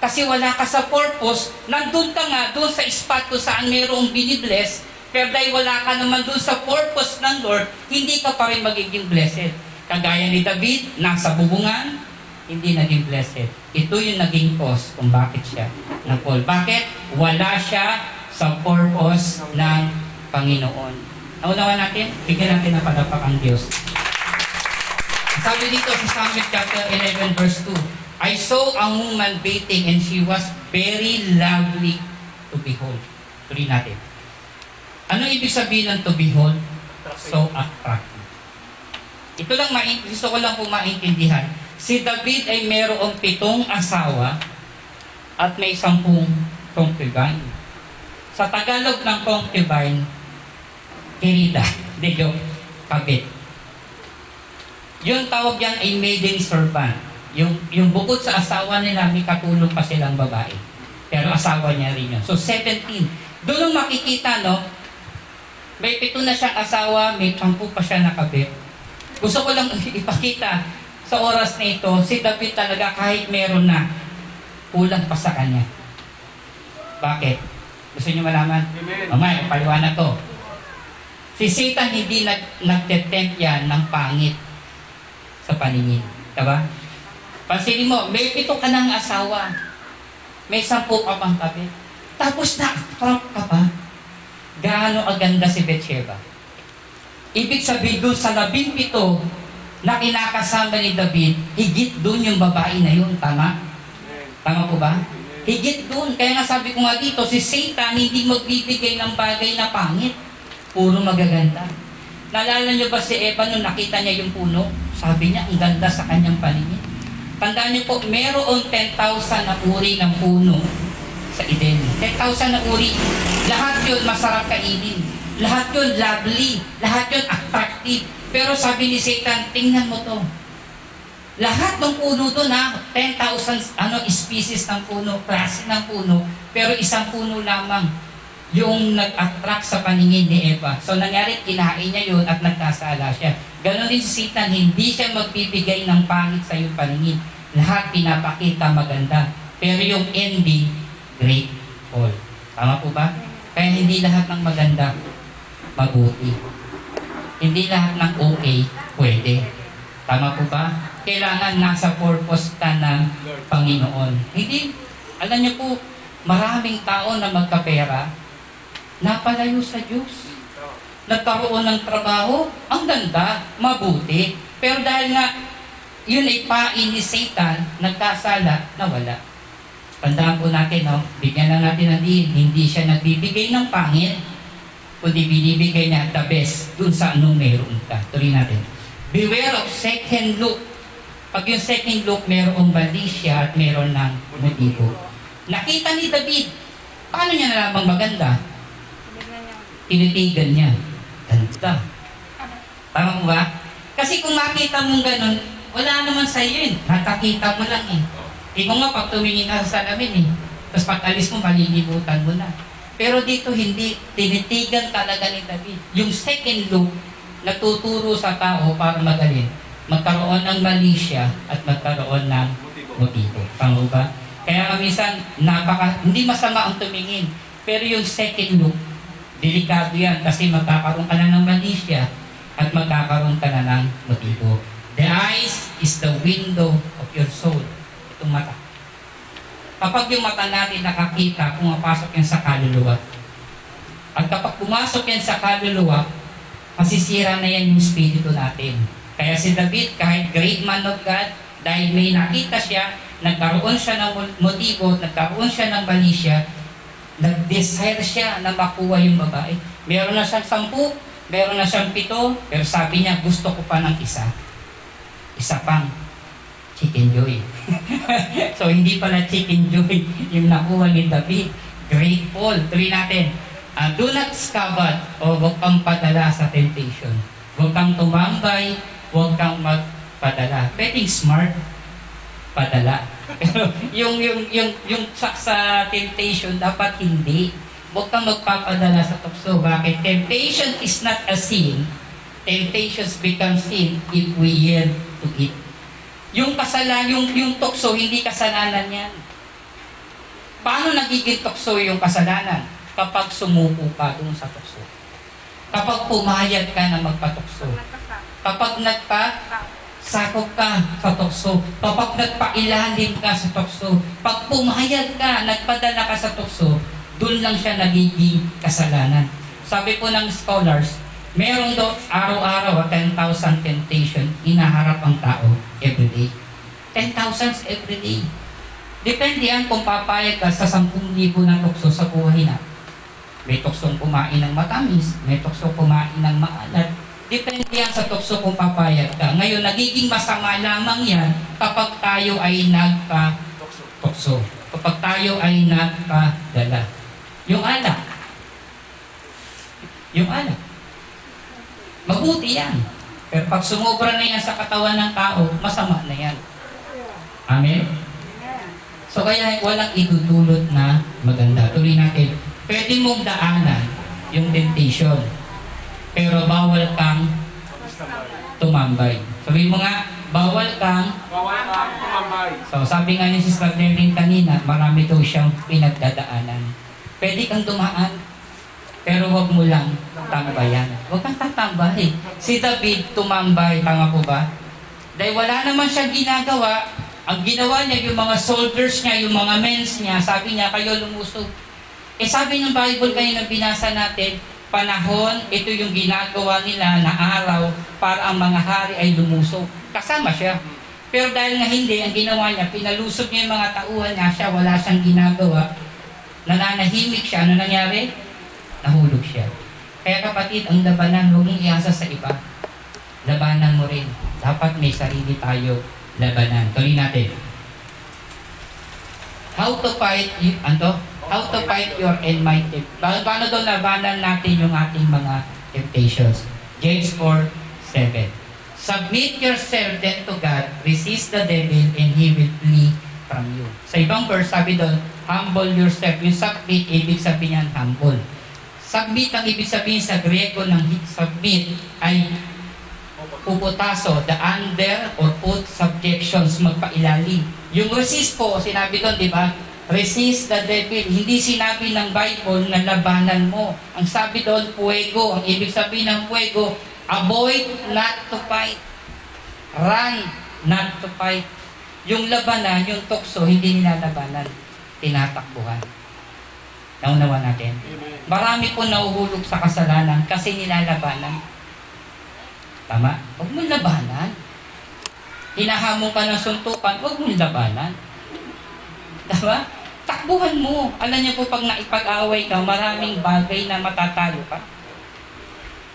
Kasi wala ka sa purpose, nandun ka nga doon sa spot kung saan mayroong binibless, pero dahil wala ka naman doon sa purpose ng Lord, hindi ka pa rin magiging blessed. Kagaya ni David, nasa bubungan, hindi naging blessed. Ito yung naging cause kung bakit siya na-fall. Bakit? Wala siya sa purpose ng Panginoon. Naunawa natin, bigyan natin ng padapak ang Diyos. Sabi dito sa Samuel chapter 11 verse 2, I saw a woman bathing and she was very lovely to behold. Tuloy natin. Ano ibig sabihin ng to behold? So attractive. Ito lang, gusto ko lang po maintindihan. Si David ay mayroong pitong asawa at may sampung concubine. Sa Tagalog ng concubine, kirida, di joke, kabit. Yung tawag yan ay maiden servant. Yung, yung bukod sa asawa nila, may katulong pa silang babae. Pero asawa niya rin yun. So 17. Doon makikita, no? May pito na siyang asawa, may sampu pa siya nakabit. Gusto ko lang ipakita sa oras na ito, si David talaga kahit meron na, kulang pa sa kanya. Bakit? Gusto niyo malaman? Mamaya, paliwanag ko. Si Satan hindi nag, nagtetempt yan ng pangit sa paningin. Diba? Pansinin mo, may pito ka ng asawa. May sampu ka pang tabi. Tapos na-attract ka pa. Gaano aganda si Bathsheba. Ibig sabihin doon sa labing pito na kinakasama ni David, higit doon yung babae na yun. Tama? Tama po ba? Higit doon. Kaya nga sabi ko nga dito, si Satan hindi magbibigay ng bagay na pangit. Puro magaganda. Naalala niyo ba si Eva nung nakita niya yung puno? Sabi niya, ang ganda sa kanyang paningin. Tandaan niyo po, meron 10,000 na uri ng puno sa Eden. 10,000 na uri. Lahat yun masarap kainin. Lahat yun lovely. Lahat yun attractive. Pero sabi ni Satan, tingnan mo to. Lahat ng puno doon ha, 10,000 ano, species ng puno, klase ng puno, pero isang puno lamang yung nag-attract sa paningin ni Eva. So nangyari, kinain niya yun at nagkasala siya. Ganon din si Satan, hindi siya magbibigay ng pangit sa iyong paningin. Lahat pinapakita maganda. Pero yung ending, grateful. Tama po ba? Kaya hindi lahat ng maganda mabuti. Hindi lahat ng okay pwede. Tama po ba? Kailangan nasa purpose ka ng Panginoon. Hindi, alam niyo po, maraming tao na magkapera, napalayo sa Diyos. Nagkaroon ng trabaho, ang ganda, mabuti. Pero dahil nga, yun ay pain ni Satan, nagkasala, nawala. Tandaan po natin, no? bigyan lang natin ng diin, hindi siya nagbibigay ng pangit, kundi binibigay niya the best dun sa anong meron ka. Tuloy natin. Beware of second look. Pag yung second look, merong mali siya at meron ng motibo. Nakita ni David, paano niya nalamang maganda? Tinitigan niya. Ganda. Tama mo ba? Kasi kung makita mong ganun, wala naman sa iyo yun. Natakita mo lang eh. Ikaw nga pag tumingin ka sa salamin eh. Tapos pag alis mo, malilimutan mo na. Pero dito hindi, tinitigan talaga ni David. Yung second look, natuturo sa tao para magaling. Magkaroon ng mali at magkaroon ng motibo. Tama ba? Kaya minsan, napaka, hindi masama ang tumingin. Pero yung second look, delikado yan kasi magkakaroon ka na ng mali siya at magkakaroon ka na ng motibo. The eyes is the window of your soul. Itong mata. Kapag yung mata natin nakakita, pumapasok yan sa kaluluwa. At kapag pumasok yan sa kaluluwa, masisira na yan yung spirito natin. Kaya si David, kahit great man of God, dahil may nakita siya, nagkaroon siya ng motibo, nagkaroon siya ng mali siya, nag-desire siya na makuha yung babae. Meron na siyang sampu, meron na siyang pito, pero sabi niya, gusto ko pa ng isa. Isa pang chicken joy. so, hindi pala chicken joy yung nakuha ni David. Grateful. Tuloy natin. Uh, do not scabat o huwag kang padala sa temptation. Huwag kang tumambay, huwag kang magpadala. Pwedeng smart, padala. Yung, yung, yung, yung sa, sa temptation, dapat hindi. Huwag kang magpapadala sa tukso. Bakit? Temptation is not a sin. Temptations become sin if we yield to it. Yung kasalan, yung, yung tukso, hindi kasalanan yan. Paano nagiging tukso yung kasalanan? Kapag sumuko ka dun sa tukso. Kapag pumayag ka na magpatukso. Kapag nagpa sakop ka sa tukso. Kapag nagpailalim ka sa tukso. Pag pumayag ka, nagpadala ka sa tukso, doon lang siya nagiging kasalanan. Sabi po ng scholars, meron daw araw-araw 10,000 temptation inaharap ang tao every day. 10,000 every day. Depende yan kung papayag ka sa 10,000 na tukso sa buhay na. May tuksong kumain ng matamis, may tuksong kumain ng maalat, Depende yan sa tukso kung papayag ka. Ngayon, nagiging masama lamang yan kapag tayo ay nagpa-tukso. Kapag tayo ay nagpadala. Yung alak. Yung alak. Mabuti yan. Pero pag sumobra na yan sa katawan ng tao, masama na yan. Amen? So kaya walang idudulot na maganda. Tuloy natin. Pwede mong daanan yung temptation. Pero bawal kang tumambay. Sabi mo nga, bawal kang Bawal ka tumambay. So, sabi nga ni Sister Nerlin kanina, marami daw siyang pinagdadaanan. Pwede kang dumaan, pero wag mo lang tambayan. Huwag kang tatambay. Si David tumambay, tama po ba? Dahil wala naman siyang ginagawa, ang ginawa niya, yung mga soldiers niya, yung mga men's niya, sabi niya, kayo lumusog. Eh sabi ng Bible kanina binasa natin, panahon, ito yung ginagawa nila na araw para ang mga hari ay lumusog. Kasama siya. Pero dahil nga hindi, ang ginawa niya, pinalusog niya yung mga tauhan niya, siya wala siyang ginagawa, nananahimik siya, ano nangyari? Nahulog siya. Kaya kapatid, ang labanan, huwag mong iasa sa iba. Labanan mo rin. Dapat may sarili tayo labanan. Tuloy natin. How to fight, ano? How to fight your and my temp- Pa- Paano daw labanan natin yung ating mga temptations? James 4, 7. Submit yourself then to God, resist the devil, and he will flee from you. Sa ibang verse, sabi doon, humble yourself. Yung submit, ibig sabihin yan, humble. Submit ang ibig sabihin sa Grego ng submit ay puputaso, the under or put subjections, magpailalim. Yung resist po, sinabi doon, di ba? Resist the devil. Hindi sinabi ng Bible na labanan mo. Ang sabi doon, fuego. Ang ibig sabihin ng fuego, avoid not to fight. Run not to fight. Yung labanan, yung tukso, hindi nilalabanan. Tinatakbuhan. Naunawa natin. Marami po nauhulog sa kasalanan kasi nilalabanan. Tama? Huwag mong labanan. Hinahamon ka ng suntukan, huwag mong labanan. Tama? Takbuhan mo. Alam niyo po, pag naipag-away ka, maraming bagay na matatalo ka.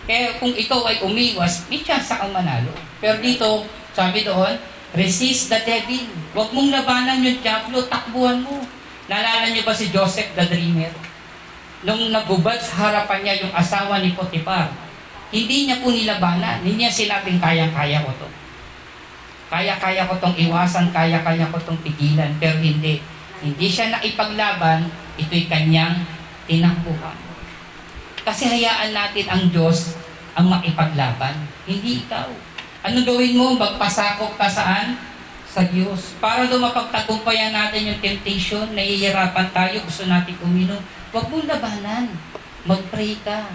Kaya kung ikaw ay umiwas, may chance kang manalo. Pero dito, sabi doon, resist the devil. Huwag mong labanan yung diablo, takbuhan mo. Naalala niyo ba si Joseph the Dreamer? Nung nagubad sa harapan niya yung asawa ni Potiphar, hindi niya po nilabanan. Hindi niya sinabing kaya-kaya ko to. Kaya-kaya ko tong iwasan, kaya-kaya ko tong pigilan. Pero hindi. Hindi siya naipaglaban, ito'y kanyang tinakbuhan. Kasi hayaan natin ang Diyos ang makipaglaban. Hindi ikaw. Ano gawin mo? Magpasakop ka saan? Sa Diyos. Para doon mapagtagumpayan natin yung temptation, nahihirapan tayo, gusto natin uminom. Huwag mong labanan. Mag-pray ka.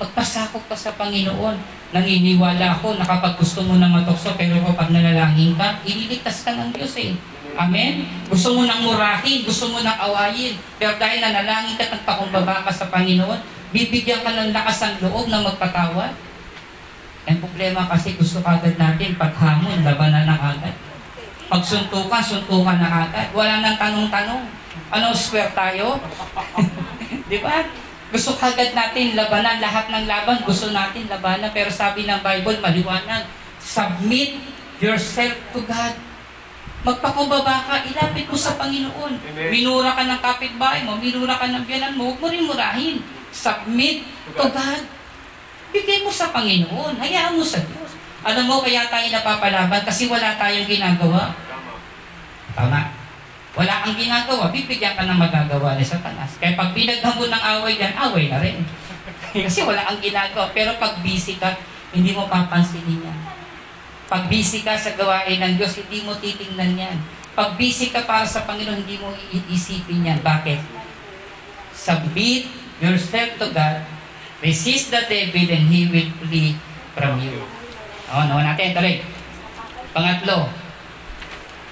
Magpasakop ka sa Panginoon. Naniniwala ako na kapag gusto mo na matukso, pero kapag nanalangin ka, ililigtas ka ng Diyos eh. Amen? Gusto mo nang murahin, gusto mo nang awayin. Pero dahil nanalangin ka at nagpakumbaba ka sa Panginoon, bibigyan ka ng lakas ng loob na magpatawad. Ang problema kasi gusto kagad natin, paghamon, labanan na agad. Pag suntukan, suntukan na agad. Wala nang tanong-tanong. Ano, square tayo? Di ba? Gusto kagad natin labanan, lahat ng laban, gusto natin labanan. Pero sabi ng Bible, maliwanag, submit yourself to God. Magpakumbaba ka, ilapit mo sa Panginoon. Amen. Minura ka ng kapitbahay mo, minura ka ng biyanan mo, huwag mo rin murahin. Submit to God. Bigay mo sa Panginoon. Hayaan mo sa Diyos. Alam mo, kaya tayo napapalaban kasi wala tayong ginagawa. Tama. Wala kang ginagawa, bibigyan ka ng magagawa ni Satanas. Kaya pag binaghan mo ng away yan, away na rin. kasi wala kang ginagawa. Pero pag busy ka, hindi mo papansinin yan. Pag busy ka sa gawain ng Diyos, hindi mo titingnan yan. Pag busy ka para sa Panginoon, hindi mo iisipin yan. Bakit? Submit yourself to God, resist the devil, and he will flee from you. O, nawa natin, tuloy. Pangatlo,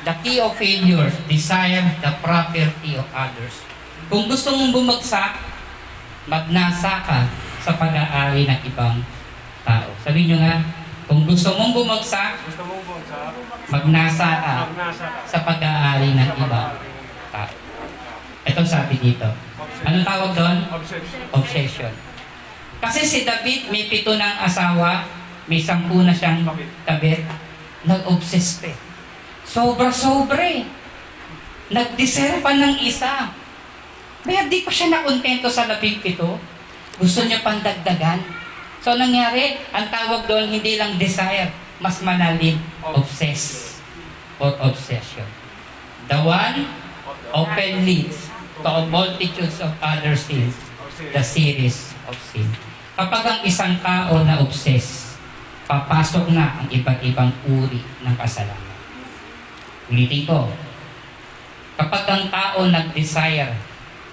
the key of failure, desire the property of others. Kung gusto mong bumagsak, magnasa ka sa pag-aari ng ibang tao. Sabi nyo nga, kung gusto mong bumagsak, Gusto mo po sa magnasa ka magnasa ka. sa pag-aari ng ibang tao. Ito sabi dito. Anong tawag doon? Obsession. Obsession. Kasi si David, may pito ng asawa, may sampu na siyang kabit, nag-obsess pa eh. Sobra-sobra eh. Nag-deserve pa ng isa. Kaya di pa siya nakontento sa labing pito. Gusto niya pang dagdagan. So nangyari, ang tawag doon hindi lang desire, mas malalim, obsess or obsession. The one often leads to multitudes of other sins, the series of sin. Kapag ang isang tao na obsess, papasok na ang iba't ibang uri ng kasalanan. Ulitin ko, kapag ang tao nag-desire,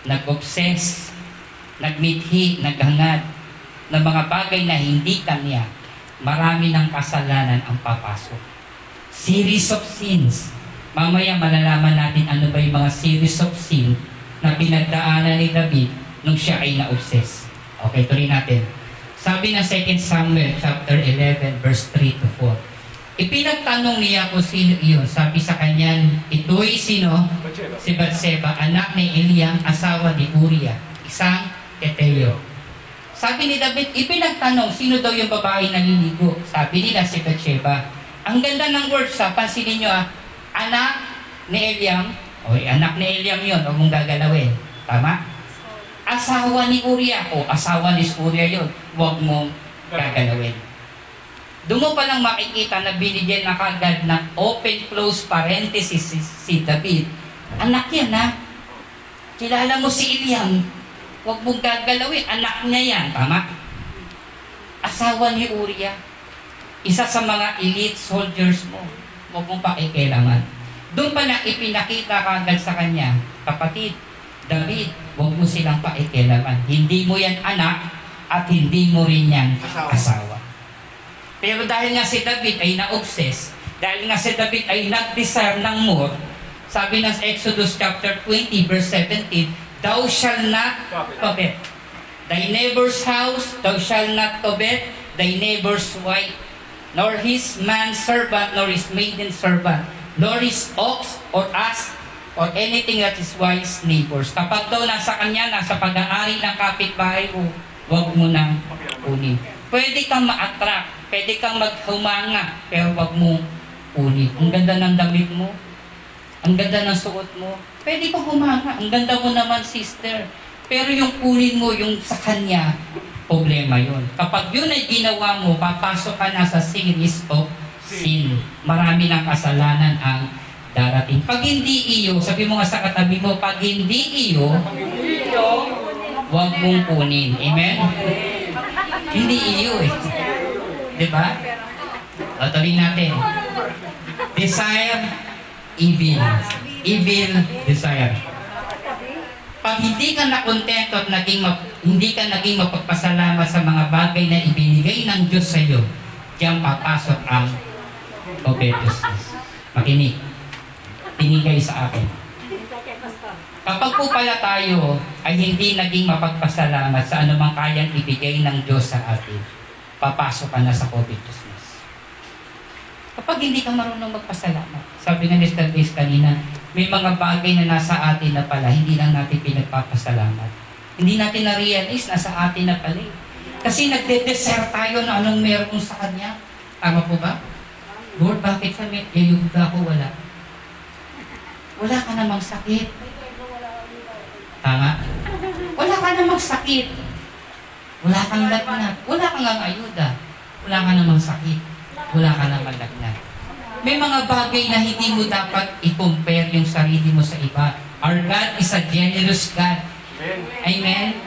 nag-obsess, nagmithi, naghangad ng mga bagay na hindi kanya, marami ng kasalanan ang papasok. Series of sins. Mamaya malalaman natin ano ba yung mga series of sin na pinagdaanan ni David nung siya ay na-obsess. Okay, tuloy natin. Sabi na 2 Samuel chapter 11 verse 3 to 4. Ipinagtanong niya kung sino iyon. Sabi sa kanya, ito'y sino? Si Batseba, anak ni Eliam, asawa ni Uriah, isang Teteo. Sabi ni David, ipinagtanong, sino daw yung babae na liligo? Sabi nila si Batseba. Ang ganda ng words ha, pansinin nyo ah, anak ni Eliam, oy, anak ni Eliam yun, huwag mong gagalawin. Tama? Asawa ni Uriah, o asawa ni Uriah yun, huwag mong gagalawin. Doon mo palang makikita na binigyan na kagad ng open-close parenthesis si, si David. Anak yan ha. Kilala mo si Eliam. Huwag mong gagalawin. Anak niya yan. Tama? Asawa ni Uriah. Isa sa mga elite soldiers mo. Huwag mong pakikilaman. Doon pa na ipinakita kagad sa kanya Kapatid, David, huwag mo silang paikilaman. Hindi mo yan anak at hindi mo rin yan asawa. Pero dahil nga si David ay na-obsess, dahil nga si David ay nag-desire ng more, sabi ng Exodus chapter 20 verse 17, Thou shall not covet. Thy neighbor's house, thou shall not covet, thy neighbor's wife, nor his man servant, nor his maiden servant, nor his ox or ass, or anything that is wise neighbors. Kapag daw nasa kanya, nasa pag-aari ng kapitbahay mo, huwag mo nang kunin. Pwede kang ma-attract, pwede kang maghumanga, pero huwag mo kunin. Ang ganda ng damit mo, ang ganda ng suot mo, pwede ka humanga. Ang ganda mo naman, sister. Pero yung kunin mo, yung sa kanya, problema yun. Kapag yun ay ginawa mo, papasok ka na sa series of sin. Marami ng kasalanan ang darating. Pag hindi iyo, sabi mo nga sa katabi mo, pag hindi iyo, huwag mong kunin. Amen? Hindi iyo eh. Di ba? O, natin. Desire, evil. Evil desire. Pag hindi ka nakontento at naging map- hindi ka naging mapagpasalamat sa mga bagay na ibinigay ng Diyos sa iyo, diyan papasok ang covetousness. Makinig. Tingin kayo sa akin. Kapag po pala tayo ay hindi naging mapagpasalamat sa anumang kayang ibigay ng Diyos sa atin, papasok ka na sa covetousness. Kapag hindi ka marunong magpasalamat, sabi nga ni Mr. Days kanina, may mga bagay na nasa atin na pala, hindi lang natin pinagpapasalamat. Hindi natin na-realize na sa atin na pala. eh. Kasi nagde-desert tayo na anong meron sa Kanya. Tama po ba? Lord, bakit sa may yayuga ko wala? Wala ka namang sakit. Tama? Wala ka namang sakit. Wala kang lagnat. Wala kang ang ayuda. Wala ka namang sakit. Wala ka namang lagnat. May mga bagay na hindi mo dapat i-compare yung sarili mo sa iba. Our God is a generous God. Amen?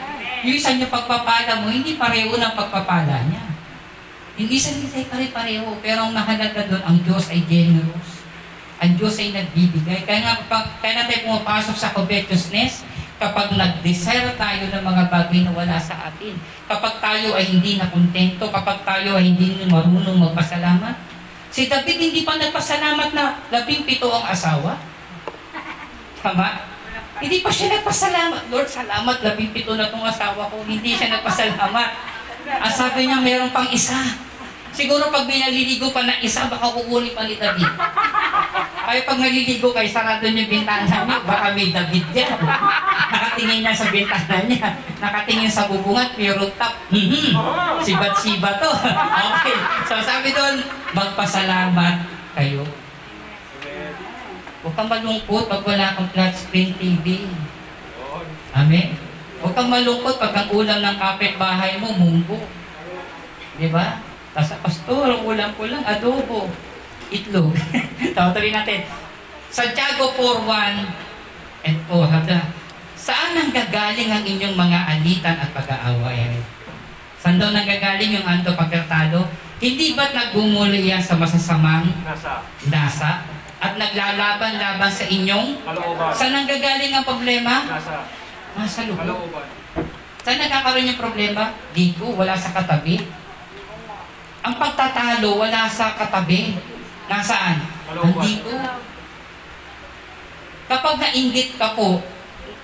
Yung isa niya pagpapala mo, hindi pareho ng pagpapala niya. Hindi sa hindi pare-pareho, pero ang mahalaga doon, ang Diyos ay generous. Ang Diyos ay nagbibigay. Kaya nga, pag, kaya natin pumapasok sa covetousness, kapag nag-desire tayo ng mga bagay na wala sa atin, kapag tayo ay hindi nakontento, kapag tayo ay hindi marunong magpasalamat, si David hindi pa nagpasalamat na labing pito ang asawa. Tama? Hindi pa siya nagpasalamat. Lord, salamat, labing pito na tong asawa ko. Hindi siya nagpasalamat. Ang niya, meron pang isa. Siguro pag may naliligo pa ng isa, baka kukunin pa ni David. Ay, pag naliligo kayo, sarado yung bintana niyo, baka may David yan. Nakatingin niya sa bintana niya. Nakatingin sa bubungat, may rooftop. Mhm. Sibat-siba to. okay. So sabi doon, magpasalamat kayo. Huwag kang malungkot pag wala kang flat screen TV. Amen? Huwag kang malungkot pag ang ulam ng kapitbahay mo, munggo. Di ba? Tapos, pastor, ang ulam ko lang, adobo. Itlog. Tawagin natin. Santiago 4.1 and 4. Hada, Saan nang gagaling ang inyong mga alitan at pag-aaway? Saan daw nanggagaling yung anto pagkatalo? Hindi ba't naggumuli yan sa masasamang Nasa nasa at naglalaban-laban sa inyong? kalooban. Saan nanggagaling ang problema? Nasa Nasa loob. kalooban. Saan nagkakaroon yung problema? Dito, wala sa katabi. Ang pagtatalo, wala sa katabi. Nasaan? Nandito. Kapag nainggit ka po,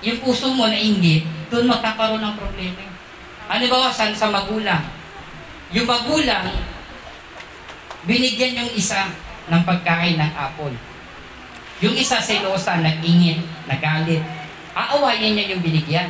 yung puso mo nainggit, doon magkakaroon ng problema. Ano ba saan sa magulang? Yung magulang, binigyan yung isa ng pagkain ng apple. Yung isa selosa, nag-ingit, nagalit. Aawayin niya yung binigyan.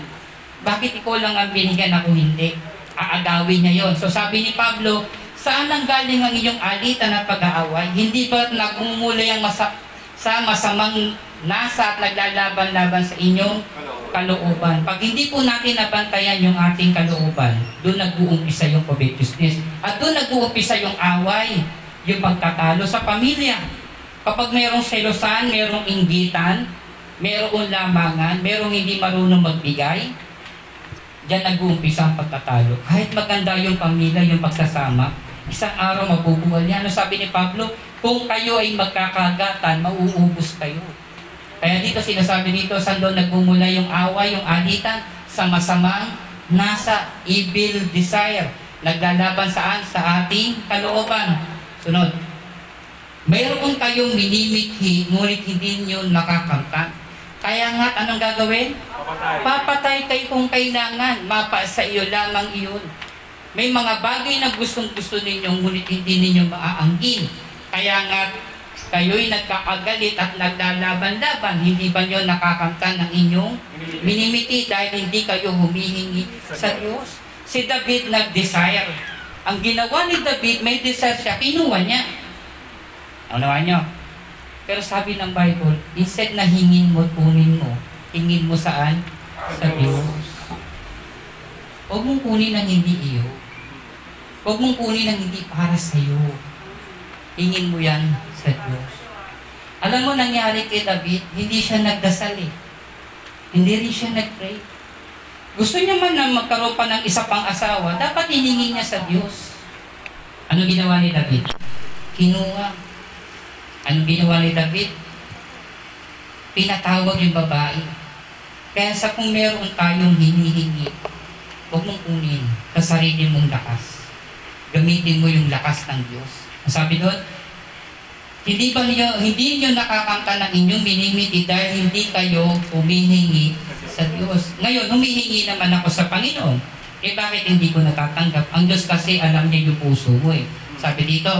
Bakit ikaw lang ang binigyan ako hindi? Aagawin niya yon. So sabi ni Pablo, saan ang galing ang iyong alitan at pag-aaway? Hindi ba nagmumulay ang masa sa masamang nasa at naglalaban-laban sa inyong kalooban? Pag hindi po natin nabantayan yung ating kalooban, doon nag-uumpisa yung covetousness. At doon nag-uumpisa yung away, yung pagkatalo sa pamilya. Kapag mayroong selosan, mayroong inggitan, mayroong lamangan, mayroong hindi marunong magbigay, diyan nag-uumpisa ang pagtatalo. Kahit maganda yung pamilya, yung pagsasama, isang araw mabubuwal yan. Ano sabi ni Pablo? Kung kayo ay magkakagatan, mauubos kayo. Kaya dito sinasabi dito, saan doon nagmumula yung away, yung alitan, sa masamang nasa evil desire. Naglalaban saan? Sa ating kalooban. Sunod. Mayroon kayong minimithi, ngunit hindi nyo nakakamtan. Kaya nga, anong gagawin? Papatay kayo kung kailangan. Mapa sa iyo lamang iyon. May mga bagay na gustong gusto ninyo, ngunit hindi ninyo maaanggin. Kaya nga, kayo'y nagkakagalit at naglalaban-laban. Hindi ba nyo nakakamtan ng inyong minimiti dahil hindi kayo humihingi sa Diyos? Si David nag-desire. Ang ginawa ni David, may desire siya, kinuha niya. Unawa nyo? Pero sabi ng Bible, instead na hingin mo, kunin mo, hingin mo saan? Sa Diyos. Huwag mong kunin ng hindi iyo. Huwag mong kunin ng hindi para sa iyo. Hingin mo yan sa Diyos. Alam mo, nangyari kay David, hindi siya nagdasal eh. Hindi rin siya nag-pray. Gusto niya man na magkaroon pa ng isa pang asawa, dapat hiningi niya sa Diyos. Ano ginawa ni David? Kinuha. Ano ginawa ni David? Pinatawag yung babae. Kaya sa kung meron tayong hinihingi, huwag mong kunin sa sarili mong lakas. Gamitin mo yung lakas ng Diyos. Sabi doon, hindi ba niyo, hindi niyo nakakamta ng inyong minimiti dahil hindi kayo humihingi sa Diyos. Ngayon, humihingi naman ako sa Panginoon. Eh bakit hindi ko natatanggap? Ang Diyos kasi alam niya yung puso mo eh. Sabi dito,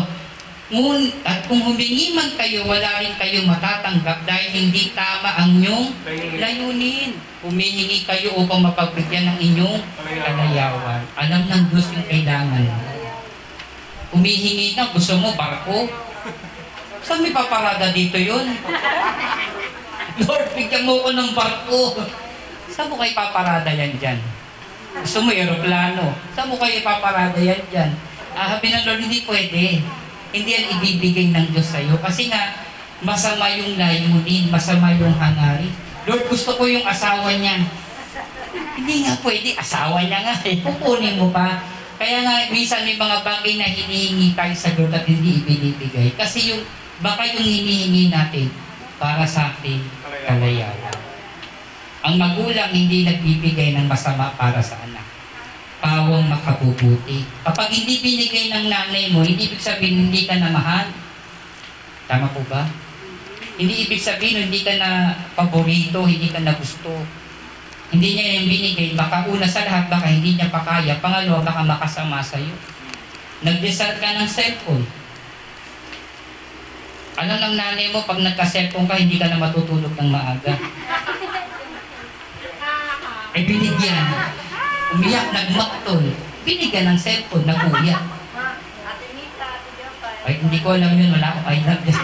Ngun, at kung humingi man kayo, wala rin kayo matatanggap dahil hindi tama ang inyong layunin. Humihingi kayo upang mapagbigyan ng inyong kalayawan. Alam ng Diyos yung kailangan mo. Humihingi na, gusto mo barko? Saan may paparada dito yun? Lord, bigyan mo ko ng barko. Saan mo kayo paparada yan dyan? Gusto mo aeroplano? Saan mo kayo paparada yan dyan? Ah, sabi ng Lord, hindi pwede. Hindi yan ibibigay ng Diyos sa'yo. Kasi nga, masama yung layunin, masama yung hangarin. Lord, gusto ko yung asawa niya. Hindi nga pwede, asawa niya nga eh. Kukunin mo pa. Kaya nga, minsan may mga bagay na hinihingi tayo sa Lord at hindi ibinibigay. Kasi yung, baka yung hinihingi natin para sa ating kalayawan. Ang magulang hindi nagbibigay ng masama para sa anak. Pawang makabubuti. Kapag hindi binigay ng nanay mo, hindi ibig sabihin hindi ka na mahal. Tama po ba? Hindi ibig sabihin hindi ka na paborito, hindi ka na gusto. Hindi niya yung binigay, baka una sa lahat, baka hindi niya pa kaya. Pangalawa, baka makasama sa'yo. Nag-desert ka ng cellphone. Alam ng nanay mo, pag nagka-cellphone ka, hindi ka na matutulog ng maaga. Eh, binigyan. Umiyak, nagmaktol. Binigyan ng cellphone, nakuya. Ay, hindi ko alam yun, wala akong I love you.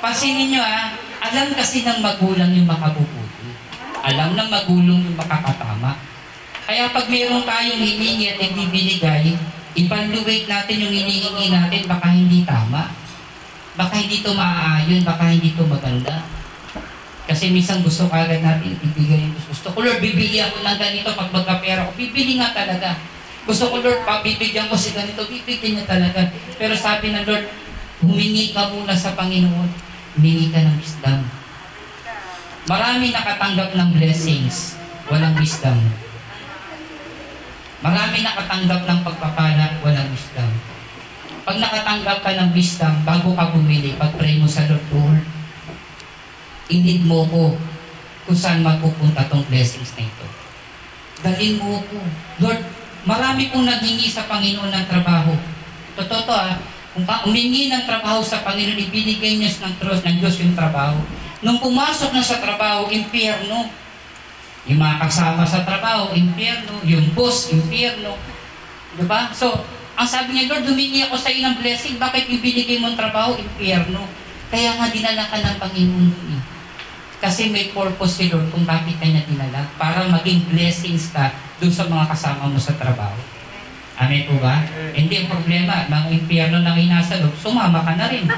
Pansinin nyo ha, alam kasi ng magulang yung makabubuti. Alam ng magulang yung makakatama. Kaya pag mayroon tayong hiningi at hindi binigay, evaluate natin yung hinihingi natin, baka hindi tama. Baka hindi to maaayon, baka hindi to maganda. Kasi minsan gusto kagad natin ibigay yung gusto ko. Lord, bibigyan ko ng ganito pag magkapera ko. Bibili nga talaga. Gusto ko, Lord, pabibigyan ko si ganito. Bibigyan niya talaga. Pero sabi ng Lord, humingi ka muna sa Panginoon. Humingi ka ng wisdom. Marami nakatanggap ng blessings. Walang wisdom. Marami nakatanggap ng pagpapala. Walang wisdom. Pag nakatanggap ka ng wisdom, bago ka bumili, pag-pray mo sa Lord, Lord, inid mo ko kung saan magpupunta tong blessings na ito. Dalhin mo ko. Lord, marami pong naghingi sa Panginoon ng trabaho. Totoo to ah. Kung umingi ng trabaho sa Panginoon, ibinigay niya ng Diyos, ng Diyos yung trabaho. Nung pumasok na sa trabaho, impyerno. Yung mga kasama sa trabaho, impyerno. Yung boss, impyerno. Diba? So, ang sabi niya, Lord, humingi ako sa iyo ng blessing. Bakit yung binigay mong trabaho, impyerno? Kaya nga dinala ka ng Panginoon eh. Kasi may purpose si Lord kung bakit kanya dinala para maging blessings ka dun sa mga kasama mo sa trabaho. Amen po ba? Hindi ang problema, mga impyerno na inasa loob, sumama ka na rin.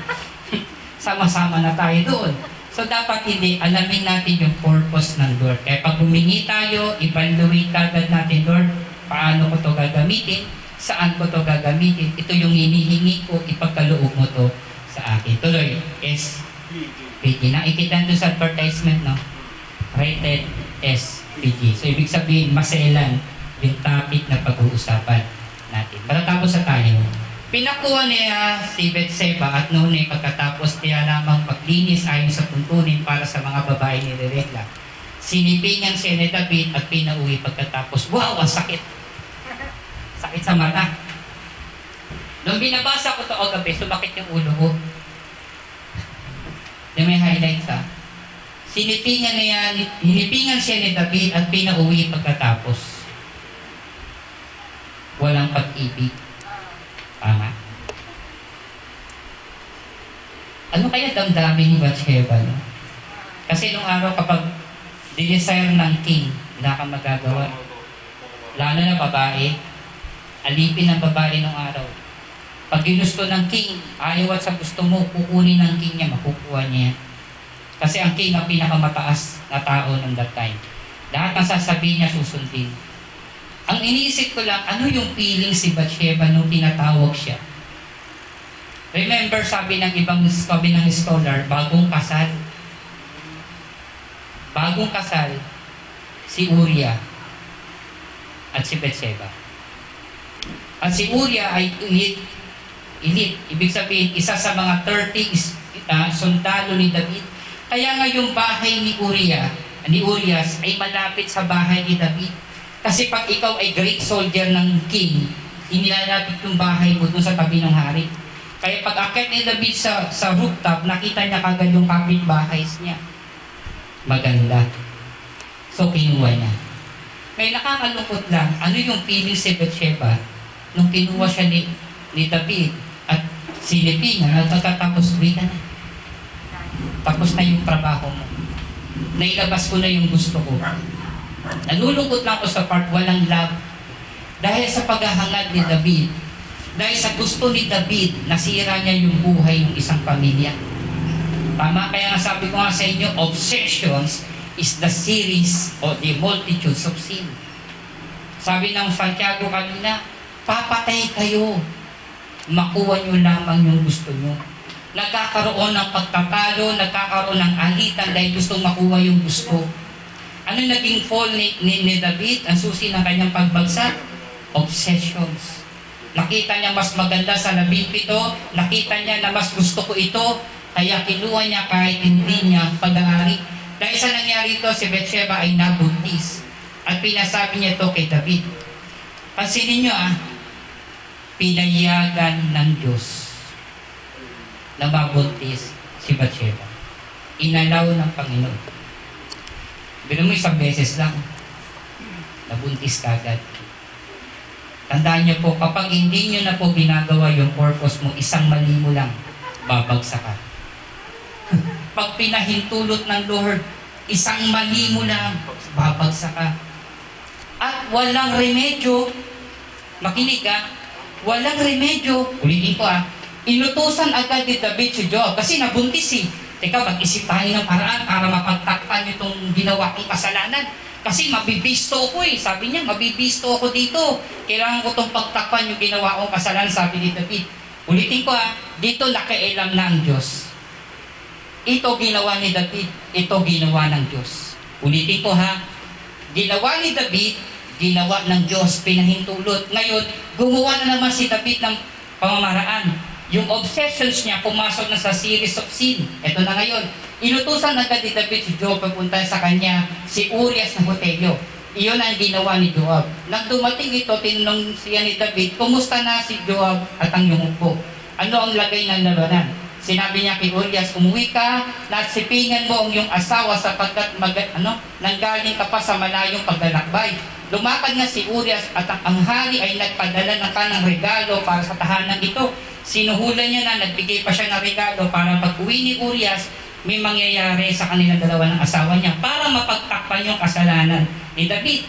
Sama-sama na tayo doon. So dapat hindi, alamin natin yung purpose ng Lord. Kaya pag humingi tayo, evaluate kagad natin, Lord, paano ko to gagamitin, saan ko to gagamitin, ito yung hinihingi ko, ipagkaloob mo to sa akin. Tuloy, is PG. Nakikita doon sa advertisement, no? Rated S, PG. So, ibig sabihin, maselan yung topic na pag-uusapan natin. Matatapos sa tayo. Pinakuha niya si Betseba at noon ay pagkatapos niya lamang maglinis ayon sa tuntunin para sa mga babae ni Rebecca. Sinipingan siya ni David at pinauwi pagkatapos. Wow, ang sakit! Sakit sa mata. Nung binabasa ko ito o gabi, sumakit yung ulo ko. Di may highlights ha. Sinipingan niya, hinipingan siya ni David at pinauwi pagkatapos. Walang pag-ibig. Tama? Ano kaya damdamin ni Bathsheba? No? Kasi nung araw kapag dinesire ng king, wala kang magagawa. Lalo na babae, alipin ng babae nung araw. Pag ginusto ng king, ayaw at sa gusto mo, kukunin ng king niya, makukuha niya. Kasi ang king ang pinakamataas na tao nung that time. Lahat ng sasabihin niya susundin. Ang iniisip ko lang, ano yung feeling si Bathsheba nung tinatawag siya? Remember, sabi ng ibang sabi ng scholar, bagong kasal. Bagong kasal, si Uriah at si Bathsheba. At si Uriah ay elite. Elite. Ibig sabihin, isa sa mga 30 is, uh, sundalo ni David. Kaya nga yung bahay ni Uriah, ni Urias ay malapit sa bahay ni David. Kasi pag ikaw ay great soldier ng king, inilalapit yung bahay mo dun sa tabi ng hari. Kaya pag akit ni David sa, sa rooftop, nakita niya kagad yung kapitbahay niya. Maganda. So, kinuha niya. May nakakalungkot lang, ano yung feeling si Bathsheba nung kinuha siya ni, ni David at silipingan at nagtatapos, uwi ka na. Tapos na yung trabaho mo. Nailabas ko na yung gusto ko. Nalulungkot lang ako sa part, walang love. Dahil sa paghahangad ni David, dahil sa gusto ni David, nasira niya yung buhay ng isang pamilya. Tama, kaya nga sabi ko nga sa inyo, obsessions is the series of the multitudes of sin. Sabi ng Santiago kanina, papatay kayo. Makuha nyo lamang yung gusto nyo. Nagkakaroon ng pagtatalo, nagkakaroon ng alitan dahil gustong makuha yung gusto. Ano naging fall ni, ni, ni David? Ang susi ng kanyang pagbagsak? Obsessions. Nakita niya mas maganda sa labing pito, nakita niya na mas gusto ko ito, kaya kinuha niya kahit hindi niya pag-aari. Dahil sa nangyari ito, si Bathsheba ay nabuntis. At pinasabi niya ito kay David. Pansinin niyo ah, pinayagan ng Diyos na mabuntis si Bathsheba. Inalaw ng Panginoon. Bilo mo isang beses lang, nabuntis ka. Tandaan niyo po, kapag hindi niyo na po ginagawa yung purpose mo, isang mali mo lang, babagsak ka. Pag pinahintulot ng Lord, isang mali mo lang, babagsak ka. At walang remedyo, makinig ka, walang remedyo, ulitin ko ah, inutusan agad ni David si Job kasi nabuntis eh. Teka, mag-isip tayo ng paraan para mapagtakpan itong ginawa kong kasalanan. Kasi mabibisto ako eh. Sabi niya, mabibisto ako dito. Kailangan ko itong pagtakpan yung ginawa kong kasalanan, sabi ni David. Ulitin ko ha, dito nakailam na ang Diyos. Ito ginawa ni David, ito ginawa ng Diyos. Ulitin ko ha, ginawa ni David, ginawa ng Diyos, pinahintulot. Ngayon, gumawa na naman si David ng pamamaraan. Yung obsessions niya pumasok na sa series of sin. Ito na ngayon. Inutusan agad ni David si Joab papunta sa kanya si Urias na hotelyo. Iyon ang ginawa ni Joab. Nang dumating ito, tinanong siya ni David, kumusta na si Joab at ang iyong upo? Ano ang lagay ng labanan? Sinabi niya kay Urias, umuwi ka, nagsipingan mo ang iyong asawa sapagkat mag, ano, nanggaling ka pa sa malayong paglalakbay. Lumakad na si Urias at ang, ang hari ay nagpadala ng kanang regalo para sa tahanan ito. Sinuhulan niya na, nagbigay pa siya ng regalo para pag uwi ni Urias, may mangyayari sa kanilang dalawa ng asawa niya para mapagtakpan yung kasalanan ni David.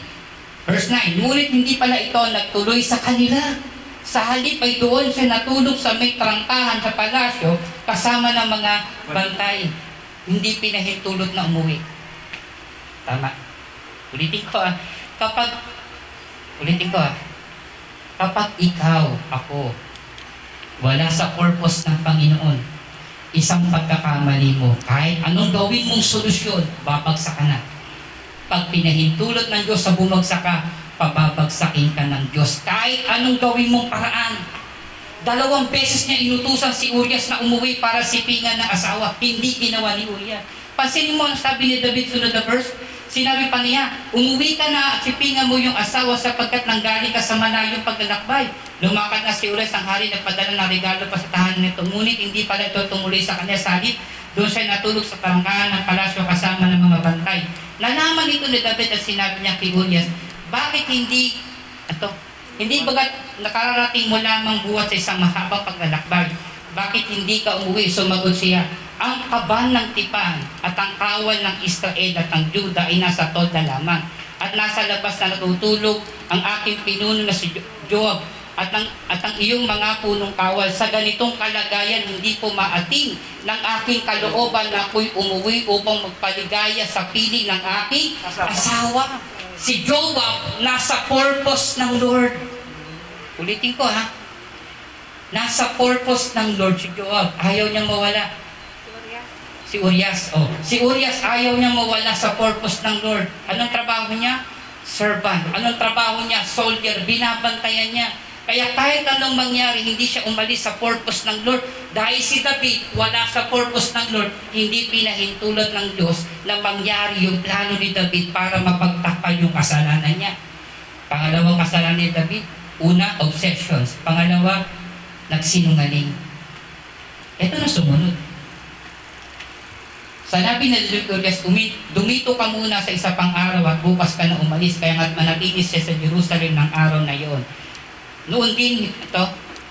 Verse 9, Ngunit hindi pala ito nagtuloy sa kanila. Sa halip ay doon siya natulog sa may trangkahan sa palasyo kasama ng mga bantay. Hindi pinahintulot na umuwi. Tama. Ulitin ko ah. Kapag, ulitin ko ah. Kapag ikaw, ako, wala sa purpose ng Panginoon, isang pagkakamali mo, kahit anong gawin mong solusyon, babagsak ka na. Pag pinahintulot ng Diyos sa bumagsak ka, pababagsakin ka ng Diyos. Kahit anong gawin mong paraan. Dalawang beses niya inutusan si Urias na umuwi para sipingan ng asawa. Hindi ginawa ni Urias. Pansinin mo ang sabi ni David sunod na verse, Sinabi pa niya, umuwi ka na at sipingan mo yung asawa sapagkat nanggaling ka sa malayong paglalakbay. Lumakad na si Urias ang hari, nagpadala ng regalo pa sa tahanan nito. Ngunit hindi pala ito tumuloy sa kanya salit. Doon siya natulog sa tarangkahan ng palasyo kasama ng mga bantay. Nalaman ito ni David at sinabi niya kay Urias, bakit hindi, ito, hindi bagat nakararating mo lamang buhat sa isang mahabang paglalakbay? Bakit hindi ka umuwi? Sumagot siya, ang kaban ng tipan at ang kawal ng Israel at ang Juda ay nasa tolda lamang. At nasa labas na natutulog ang aking pinuno na si Jo- Joab at ang, at ang iyong mga punong kawal. Sa ganitong kalagayan, hindi po maating ng aking kalooban na ako'y umuwi upang magpaligaya sa piling ng aking asawa. Si Joab nasa purpose ng Lord. Ulitin ko ha. Nasa purpose ng Lord si Joab. Ayaw niyang mawala. Si Urias, oh. Si Urias ayaw niya mawala sa purpose ng Lord. Anong trabaho niya? Servant. Anong trabaho niya? Soldier. Binabantayan niya. Kaya kahit anong mangyari, hindi siya umalis sa purpose ng Lord. Dahil si David, wala sa purpose ng Lord, hindi pinahintulot ng Diyos na mangyari yung plano ni David para mapagtakpan yung kasalanan niya. Pangalawang kasalanan ni David, una, obsessions. Pangalawa, nagsinungaling. Ito na sumunod. Sanabi na "Umi- dumito ka muna sa isa pang araw at bukas ka na umalis, kaya nga't manatili siya sa Jerusalem ng araw na iyon. Noon din ito,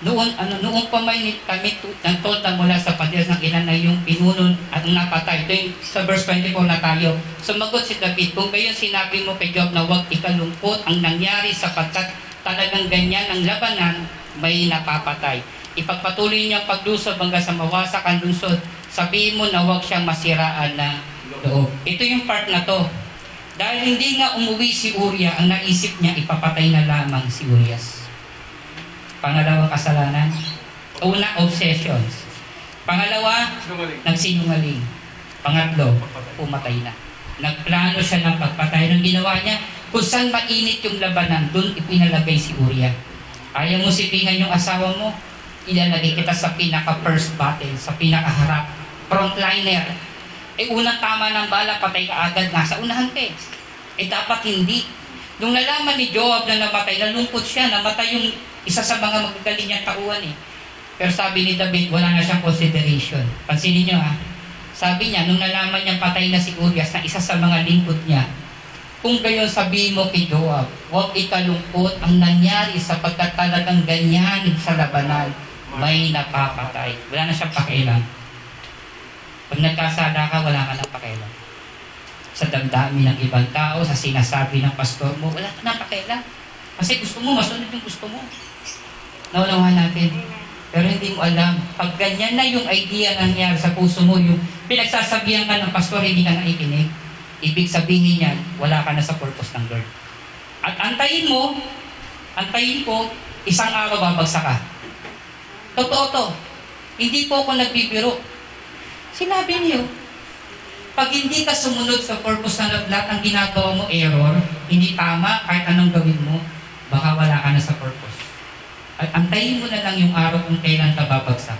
noon ano noong pa may kami ng tolda mula sa pader ng ilan na yung pinuno at napatay. Ito yung sa verse 24 na tayo. Sumagot si David, kung gayon sinabi mo kay Job na huwag ikalungkot ang nangyari sapagkat talagang ganyan ang labanan, may napapatay. Ipagpatuloy niya ang paglusob hanggang sa mawasak ang lungsod. Sabihin mo na huwag siyang masiraan na loob. Ito yung part na to. Dahil hindi nga umuwi si Uriah, ang naisip niya, ipapatay na lamang si Urias. Pangalawang kasalanan. Una, obsessions. Pangalawa, nagsinungaling. Pangatlo, pumatay na. Nagplano siya ng pagpatay. Nang ginawa niya, kung saan mainit yung labanan, doon ipinalagay si Uriah. Ayaw mo sipingan yung asawa mo, ilalagay kita sa pinaka-first battle, sa pinaka-harap, frontliner. Eh, unang tama ng bala, patay ka agad, nasa unahan ka eh. Eh, dapat hindi. Nung nalaman ni Joab na namatay, nalungkot siya, namatay yung isa sa mga magagaling niyang tauhan eh. Pero sabi ni David, wala na siyang consideration. Pansinin niyo ha. Sabi niya, nung nalaman niyang patay na si Urias na isa sa mga lingkod niya, kung gayon sabihin mo kay Joab, huwag ikalungkot ang nangyari sapagkat talagang ganyan sa labanan, may napapatay. Wala na siyang pakialam. Pag nagkasala ka, wala ka nang pakialam. Sa damdamin ng ibang tao, sa sinasabi ng pastor mo, wala ka nang pakialam. Kasi gusto mo, masunod yung gusto mo. Naunawahan natin. Pero hindi mo alam, pag ganyan na yung idea na nangyari sa puso mo, yung pinagsasabihan ka ng pastor, hindi ka naikinig, ibig sabihin niyan, wala ka na sa purpose ng Lord. At antayin mo, antayin ko, isang araw babagsak ka. Totoo to. Hindi po ako nagbibiro. Sinabi niyo, pag hindi ka sumunod sa purpose ng lahat ng ginagawa mo error, hindi tama, kahit anong gawin mo, baka wala ka na sa purpose. At antayin mo na lang yung araw kung kailan ka babagsak.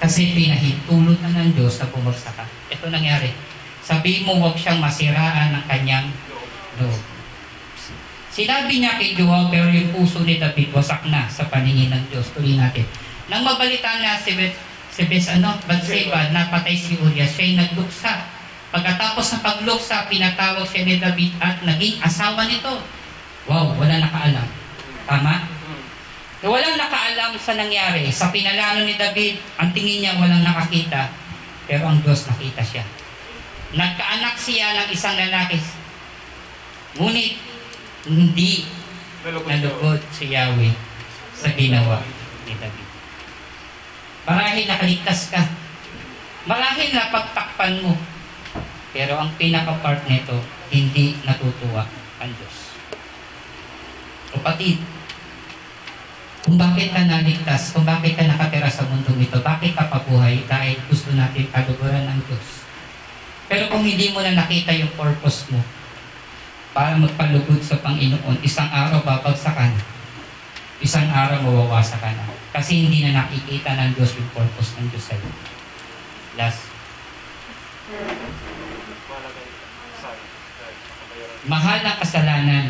Kasi pinahintulot na ng Diyos na bumagsak ka. Ito nangyari. Sabihin mo huwag siyang masiraan ng kanyang loob. Sinabi niya kay Joab, pero yung puso ni David wasak na sa paningin ng Diyos. Tuloy natin. Nang mabalitaan na si si ano, Bathsheba, napatay si Urias, siya'y nagluksa. Pagkatapos ng pagluksa, pinatawag siya ni David at naging asawa nito. Wow, wala nakaalam. Tama? So, walang nakaalam sa nangyari. Sa pinalano ni David, ang tingin niya walang nakakita. Pero ang Diyos nakita siya. Nagkaanak siya ng isang lalaki. Ngunit, hindi nalugod si Yahweh sa ginawa ni David. Marahil nakaligtas ka. Marahil napagtakpan mo. Pero ang pinaka-part nito, hindi natutuwa ang Diyos. Kapatid, kung bakit ka naligtas, kung bakit ka nakatira sa mundong ito, bakit ka pabuhay dahil gusto natin kaluguran ng Diyos. Pero kung hindi mo na nakita yung purpose mo para magpalugod sa Panginoon, isang araw babagsak ka na. Isang araw mawawasa ka na. Kasi hindi na nakikita ng Diyos yung purpose ng Diyos sa'yo. Last. Mahal na kasalanan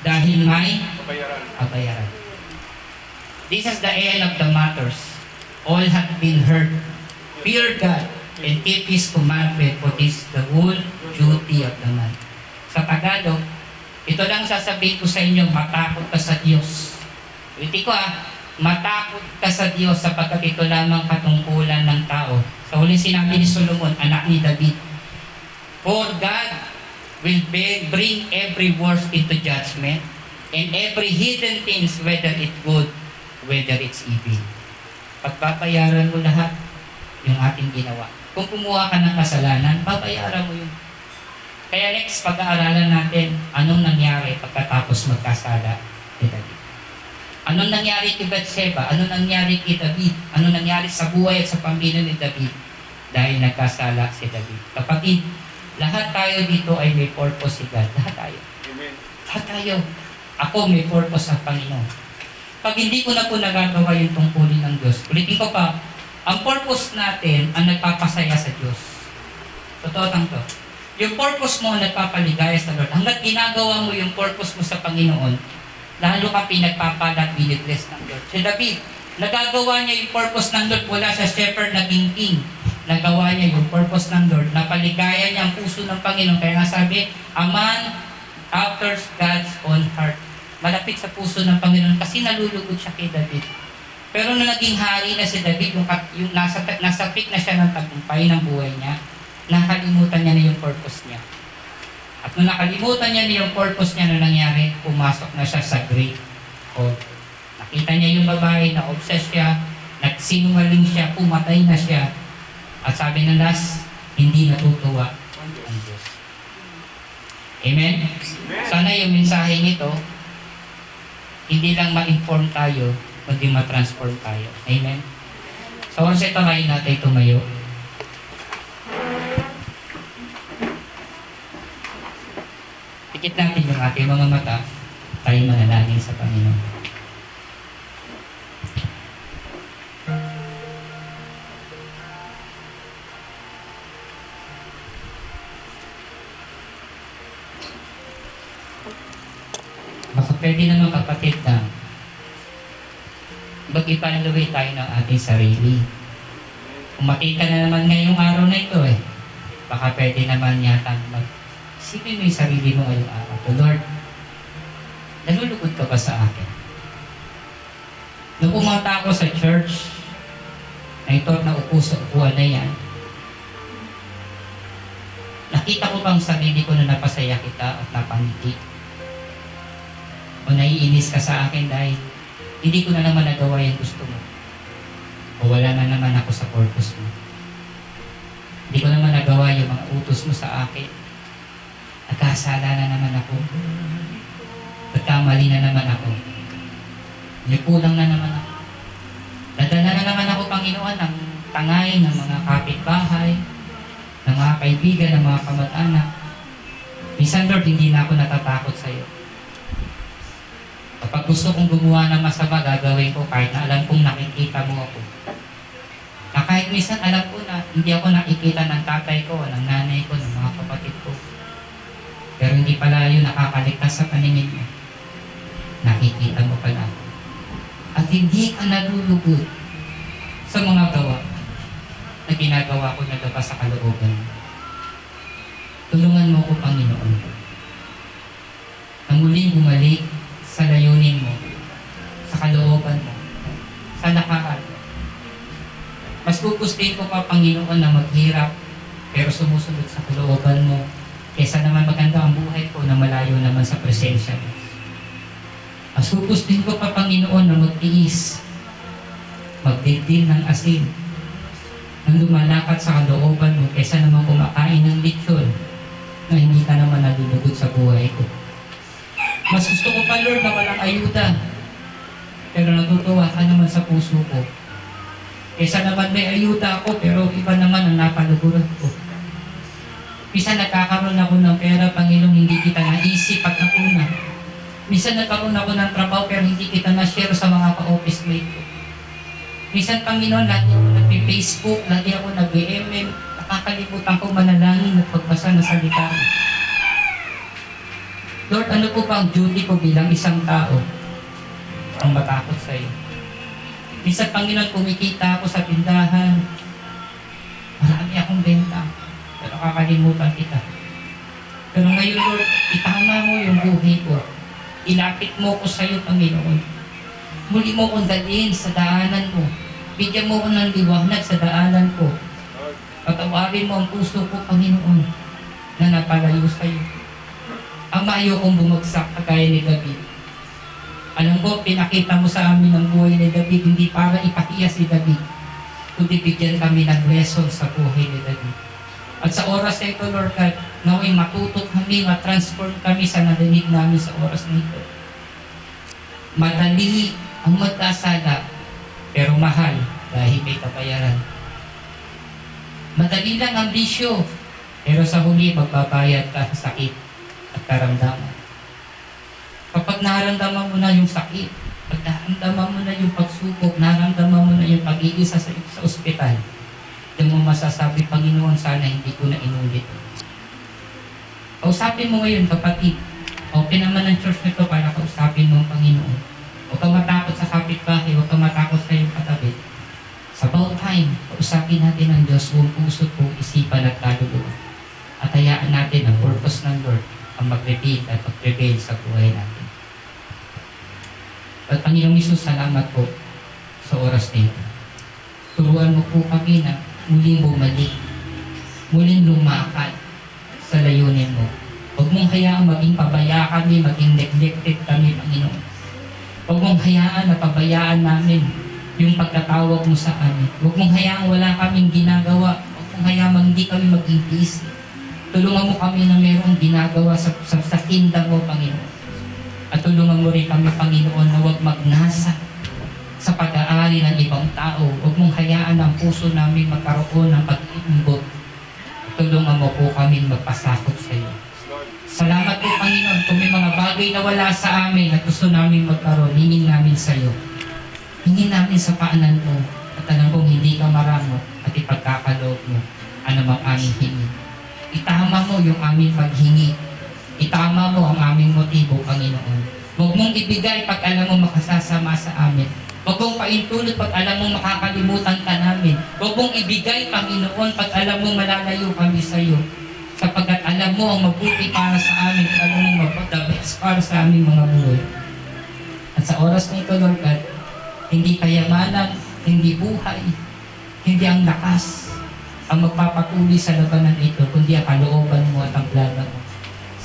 dahil may kabayaran. This is the end of the matters. All have been heard. Fear God and keep His commandment for this the whole duty of the man. Sa Tagalog, ito lang sasabihin ko sa inyo, matakot ka sa Diyos. Ulitin ko ah, matakot ka sa Diyos sapagkat ito lamang katungkulan ng tao. Sa huling sinabi ni Solomon, anak ni David, For God will bring every work into judgment and every hidden things, whether it good, whether it's evil. Pagbabayaran mo lahat yung ating ginawa. Kung kumuha ka ng kasalanan, babayaran mo yun. Kaya next, pag-aaralan natin anong nangyari pagkatapos magkasala ni David. Anong nangyari kay Bathsheba? Anong nangyari kay David? Anong nangyari sa buhay at sa pamilya ni David? Dahil nagkasala si David. Kapatid, lahat tayo dito ay may purpose si God. Lahat tayo. Lahat tayo. Ako may purpose ng Panginoon. Pag hindi ko na po nagagawa yung tungkulin ng Diyos, ulitin ko pa, ang purpose natin ang nagpapasaya sa Diyos. Totoo lang to. Yung purpose mo nagpapaligaya sa Lord. Hanggat ginagawa mo yung purpose mo sa Panginoon, lalo ka pinagpapala at binibless ng Lord. Si David, nagagawa niya yung purpose ng Lord mula sa shepherd naging king. Nagawa niya yung purpose ng Lord. Napaligaya niya ang puso ng Panginoon. Kaya nga sabi, a man after God's own heart. Malapit sa puso ng Panginoon kasi nalulugod siya kay David. Pero nung naging hari na si David, yung, yung nasa, nasa peak na siya ng tagumpay ng buhay niya, nakalimutan niya na yung purpose niya. At nung nakalimutan niya na yung purpose niya na nangyari, pumasok na siya sa great hall. Nakita niya yung babae na obsessed siya, nagsinungaling siya, pumatay na siya. At sabi ng last, hindi natutuwa ang Diyos. Amen? Sana yung mensahe nito, hindi lang ma-inform tayo, kundi ma-transform tayo. Amen? So, once ito kayo natin tumayo. Pikit natin yung ating mga mata, tayo manalangin sa Panginoon. Baka pwede naman kapatid na mag-evaluate tayo ng ating sarili. Kung makita na naman ngayong araw na ito eh, baka pwede naman yata mag isipin mo yung sarili mo ngayong araw. To Lord, nalulugod ka ba sa akin? Nung pumunta ako sa church, na ito na upo sa upuan na yan, nakita ko bang sarili ko na napasaya kita at napangiti? O naiinis ka sa akin dahil hindi ko na naman nagawa yung gusto mo. O wala na naman ako sa purpose mo. Hindi ko naman nagawa yung mga utos mo sa akin. Nagkasala na naman ako. Nagkamali na naman ako. May na naman ako. Nadala na naman ako, Panginoon, ng tangay ng mga kapitbahay, ng mga kaibigan, ng mga kamag-anak. Minsan, Lord, hindi na ako natatakot sa iyo. Kapag gusto kong gumawa ng masama, gagawin ko kahit na alam kong nakikita mo ako. Na kahit minsan alam ko na hindi ako nakikita ng tatay ko, ng nanay ko, ng. Pero hindi pala yun nakakaligtas sa paningin mo. Nakikita mo pala. At hindi ka nalulugod sa mga gawa na ginagawa ko na labas sa kalooban. Tulungan mo ko, Panginoon. Na muling bumalik sa layunin mo, sa kalooban mo, sa nakaraan mo. Mas gugustuhin ko pa, Panginoon, na maghirap, pero sumusunod sa kalooban mo, kaysa naman maganda ang buhay ko na malayo naman sa presensya mo. Mas gugustuhin ko pa, Panginoon, na magtiis, magdibdib ng asin, nang lumalakad sa kalooban mo, kaysa naman kumakain ng lechon, na hindi ka naman nalulugod sa buhay ko. Mas gusto ko pa, Lord, na walang ayuda. pero natutuwa ka naman sa puso ko. Kesa naman may ayuda ako, pero iba naman ang napaluguran ko. Minsan nagkakaroon ako ng pera, Panginoon, hindi kita naisip at nakuna. Minsan nagkaroon ako ng trabaho, pero hindi kita na-share sa mga ka-office mate ko. Minsan, Panginoon, lagi ako nag-Facebook, lagi ako nag-MM, nakakalimutan ko manalangin at pagbasa ng salita. Lord, ano po ba ang duty ko bilang isang tao? Ang matakot sa iyo. Minsan, Panginoon, kumikita ako sa tindahan. Marami akong benta. Pero kakalimutan kita. Pero ngayon, Lord, itama mo yung buhay ko. Ilapit mo ko sa iyo, Panginoon. Muli mo kong dalhin sa daanan mo. Bigyan mo ko ng liwanag sa daanan ko. Patawarin mo ang puso ko, Panginoon, na napalayo sa iyo. Ang maayo kong bumagsak kagaya ni David. Alam ko, pinakita mo sa amin ang buhay ni David, hindi para ipahiya si David, kundi bigyan kami ng lesson sa buhay ni David. At sa oras na ito, Lord God, naway matuto kami, matransform kami sa narinig namin sa oras na ito. Madali ang magkasala, pero mahal dahil may kabayaran. Madali lang ang bisyo, pero sa huli magbabayad ka sa sakit at karamdaman. Kapag naramdaman mo na yung sakit, pag naramdaman mo na yung pagsubok, naramdaman mo na yung pag-iisa sa, sa ospital, doon mo masasabi, Panginoon, sana hindi ko na inulit. Kausapin mo ngayon, kapatid. Open naman ang church nito para kausapin mo ang Panginoon. Huwag kang matakot sa kapitbahay, huwag kang matakot sa iyong katabi. Sa about time, kausapin natin ang Diyos buong puso po, isipan at kaluluwa. At hayaan natin ang purpose ng Lord ang mag-reveal at mag-prevail sa buhay natin. At Panginoong Isus, salamat po sa oras na ito. Turuan mo po kami na muling bumalik, muling lumakad sa layunin mo. Huwag mong hayaan maging pabaya kami, maging neglected kami, Panginoon. Huwag mong hayaan na pabayaan namin yung pagkatawag mo sa amin. Huwag mong hayaan wala kaming ginagawa. Huwag mong hayaan hindi kami maging busy. Tulungan mo kami na mayroong ginagawa sa, sa, sa kingdom mo, Panginoon. At tulungan mo rin kami, Panginoon, na huwag magnasa sa pag-aari ng ibang tao. Huwag mong hayaan ang puso namin magkaroon ng pag-iimbot. Tulungan mo po kami magpasakot sa iyo. Salamat po, Panginoon, kung may mga bagay na wala sa amin at gusto namin magkaroon, hingin namin sa iyo. Hingin namin sa paanan mo at alam kong hindi ka maramot at ipagkakaloob mo anumang aming hingi. Itama mo yung aming paghingi. Itama mo ang aming motibo, Panginoon. Huwag mong ibigay pag alam mo makasasama sa amin. Huwag mong paintulot pag alam mong makakalimutan ka namin. Huwag mong ibigay, Panginoon, pag alam mong malalayo kami sa iyo. Sapagkat alam mo ang mabuti para sa amin, alam mong mabuti the best para sa aming mga buhay. At sa oras na ito, Lord God, hindi kayamanan, hindi buhay, hindi ang lakas ang magpapatuloy sa labanan ito, kundi ang kalooban mo at ang plano mo.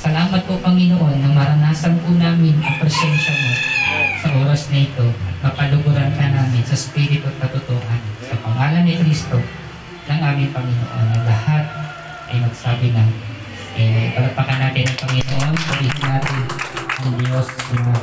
Salamat po, Panginoon, na maranasan po namin ang presensya mo sa oras na ito at ka namin sa Espiritu at katotohanan. Sa pangalan ni Kristo ng aming Panginoon, na lahat ay magsabi na, eh, palapakan natin ang Panginoon, sabihin natin ang Diyos na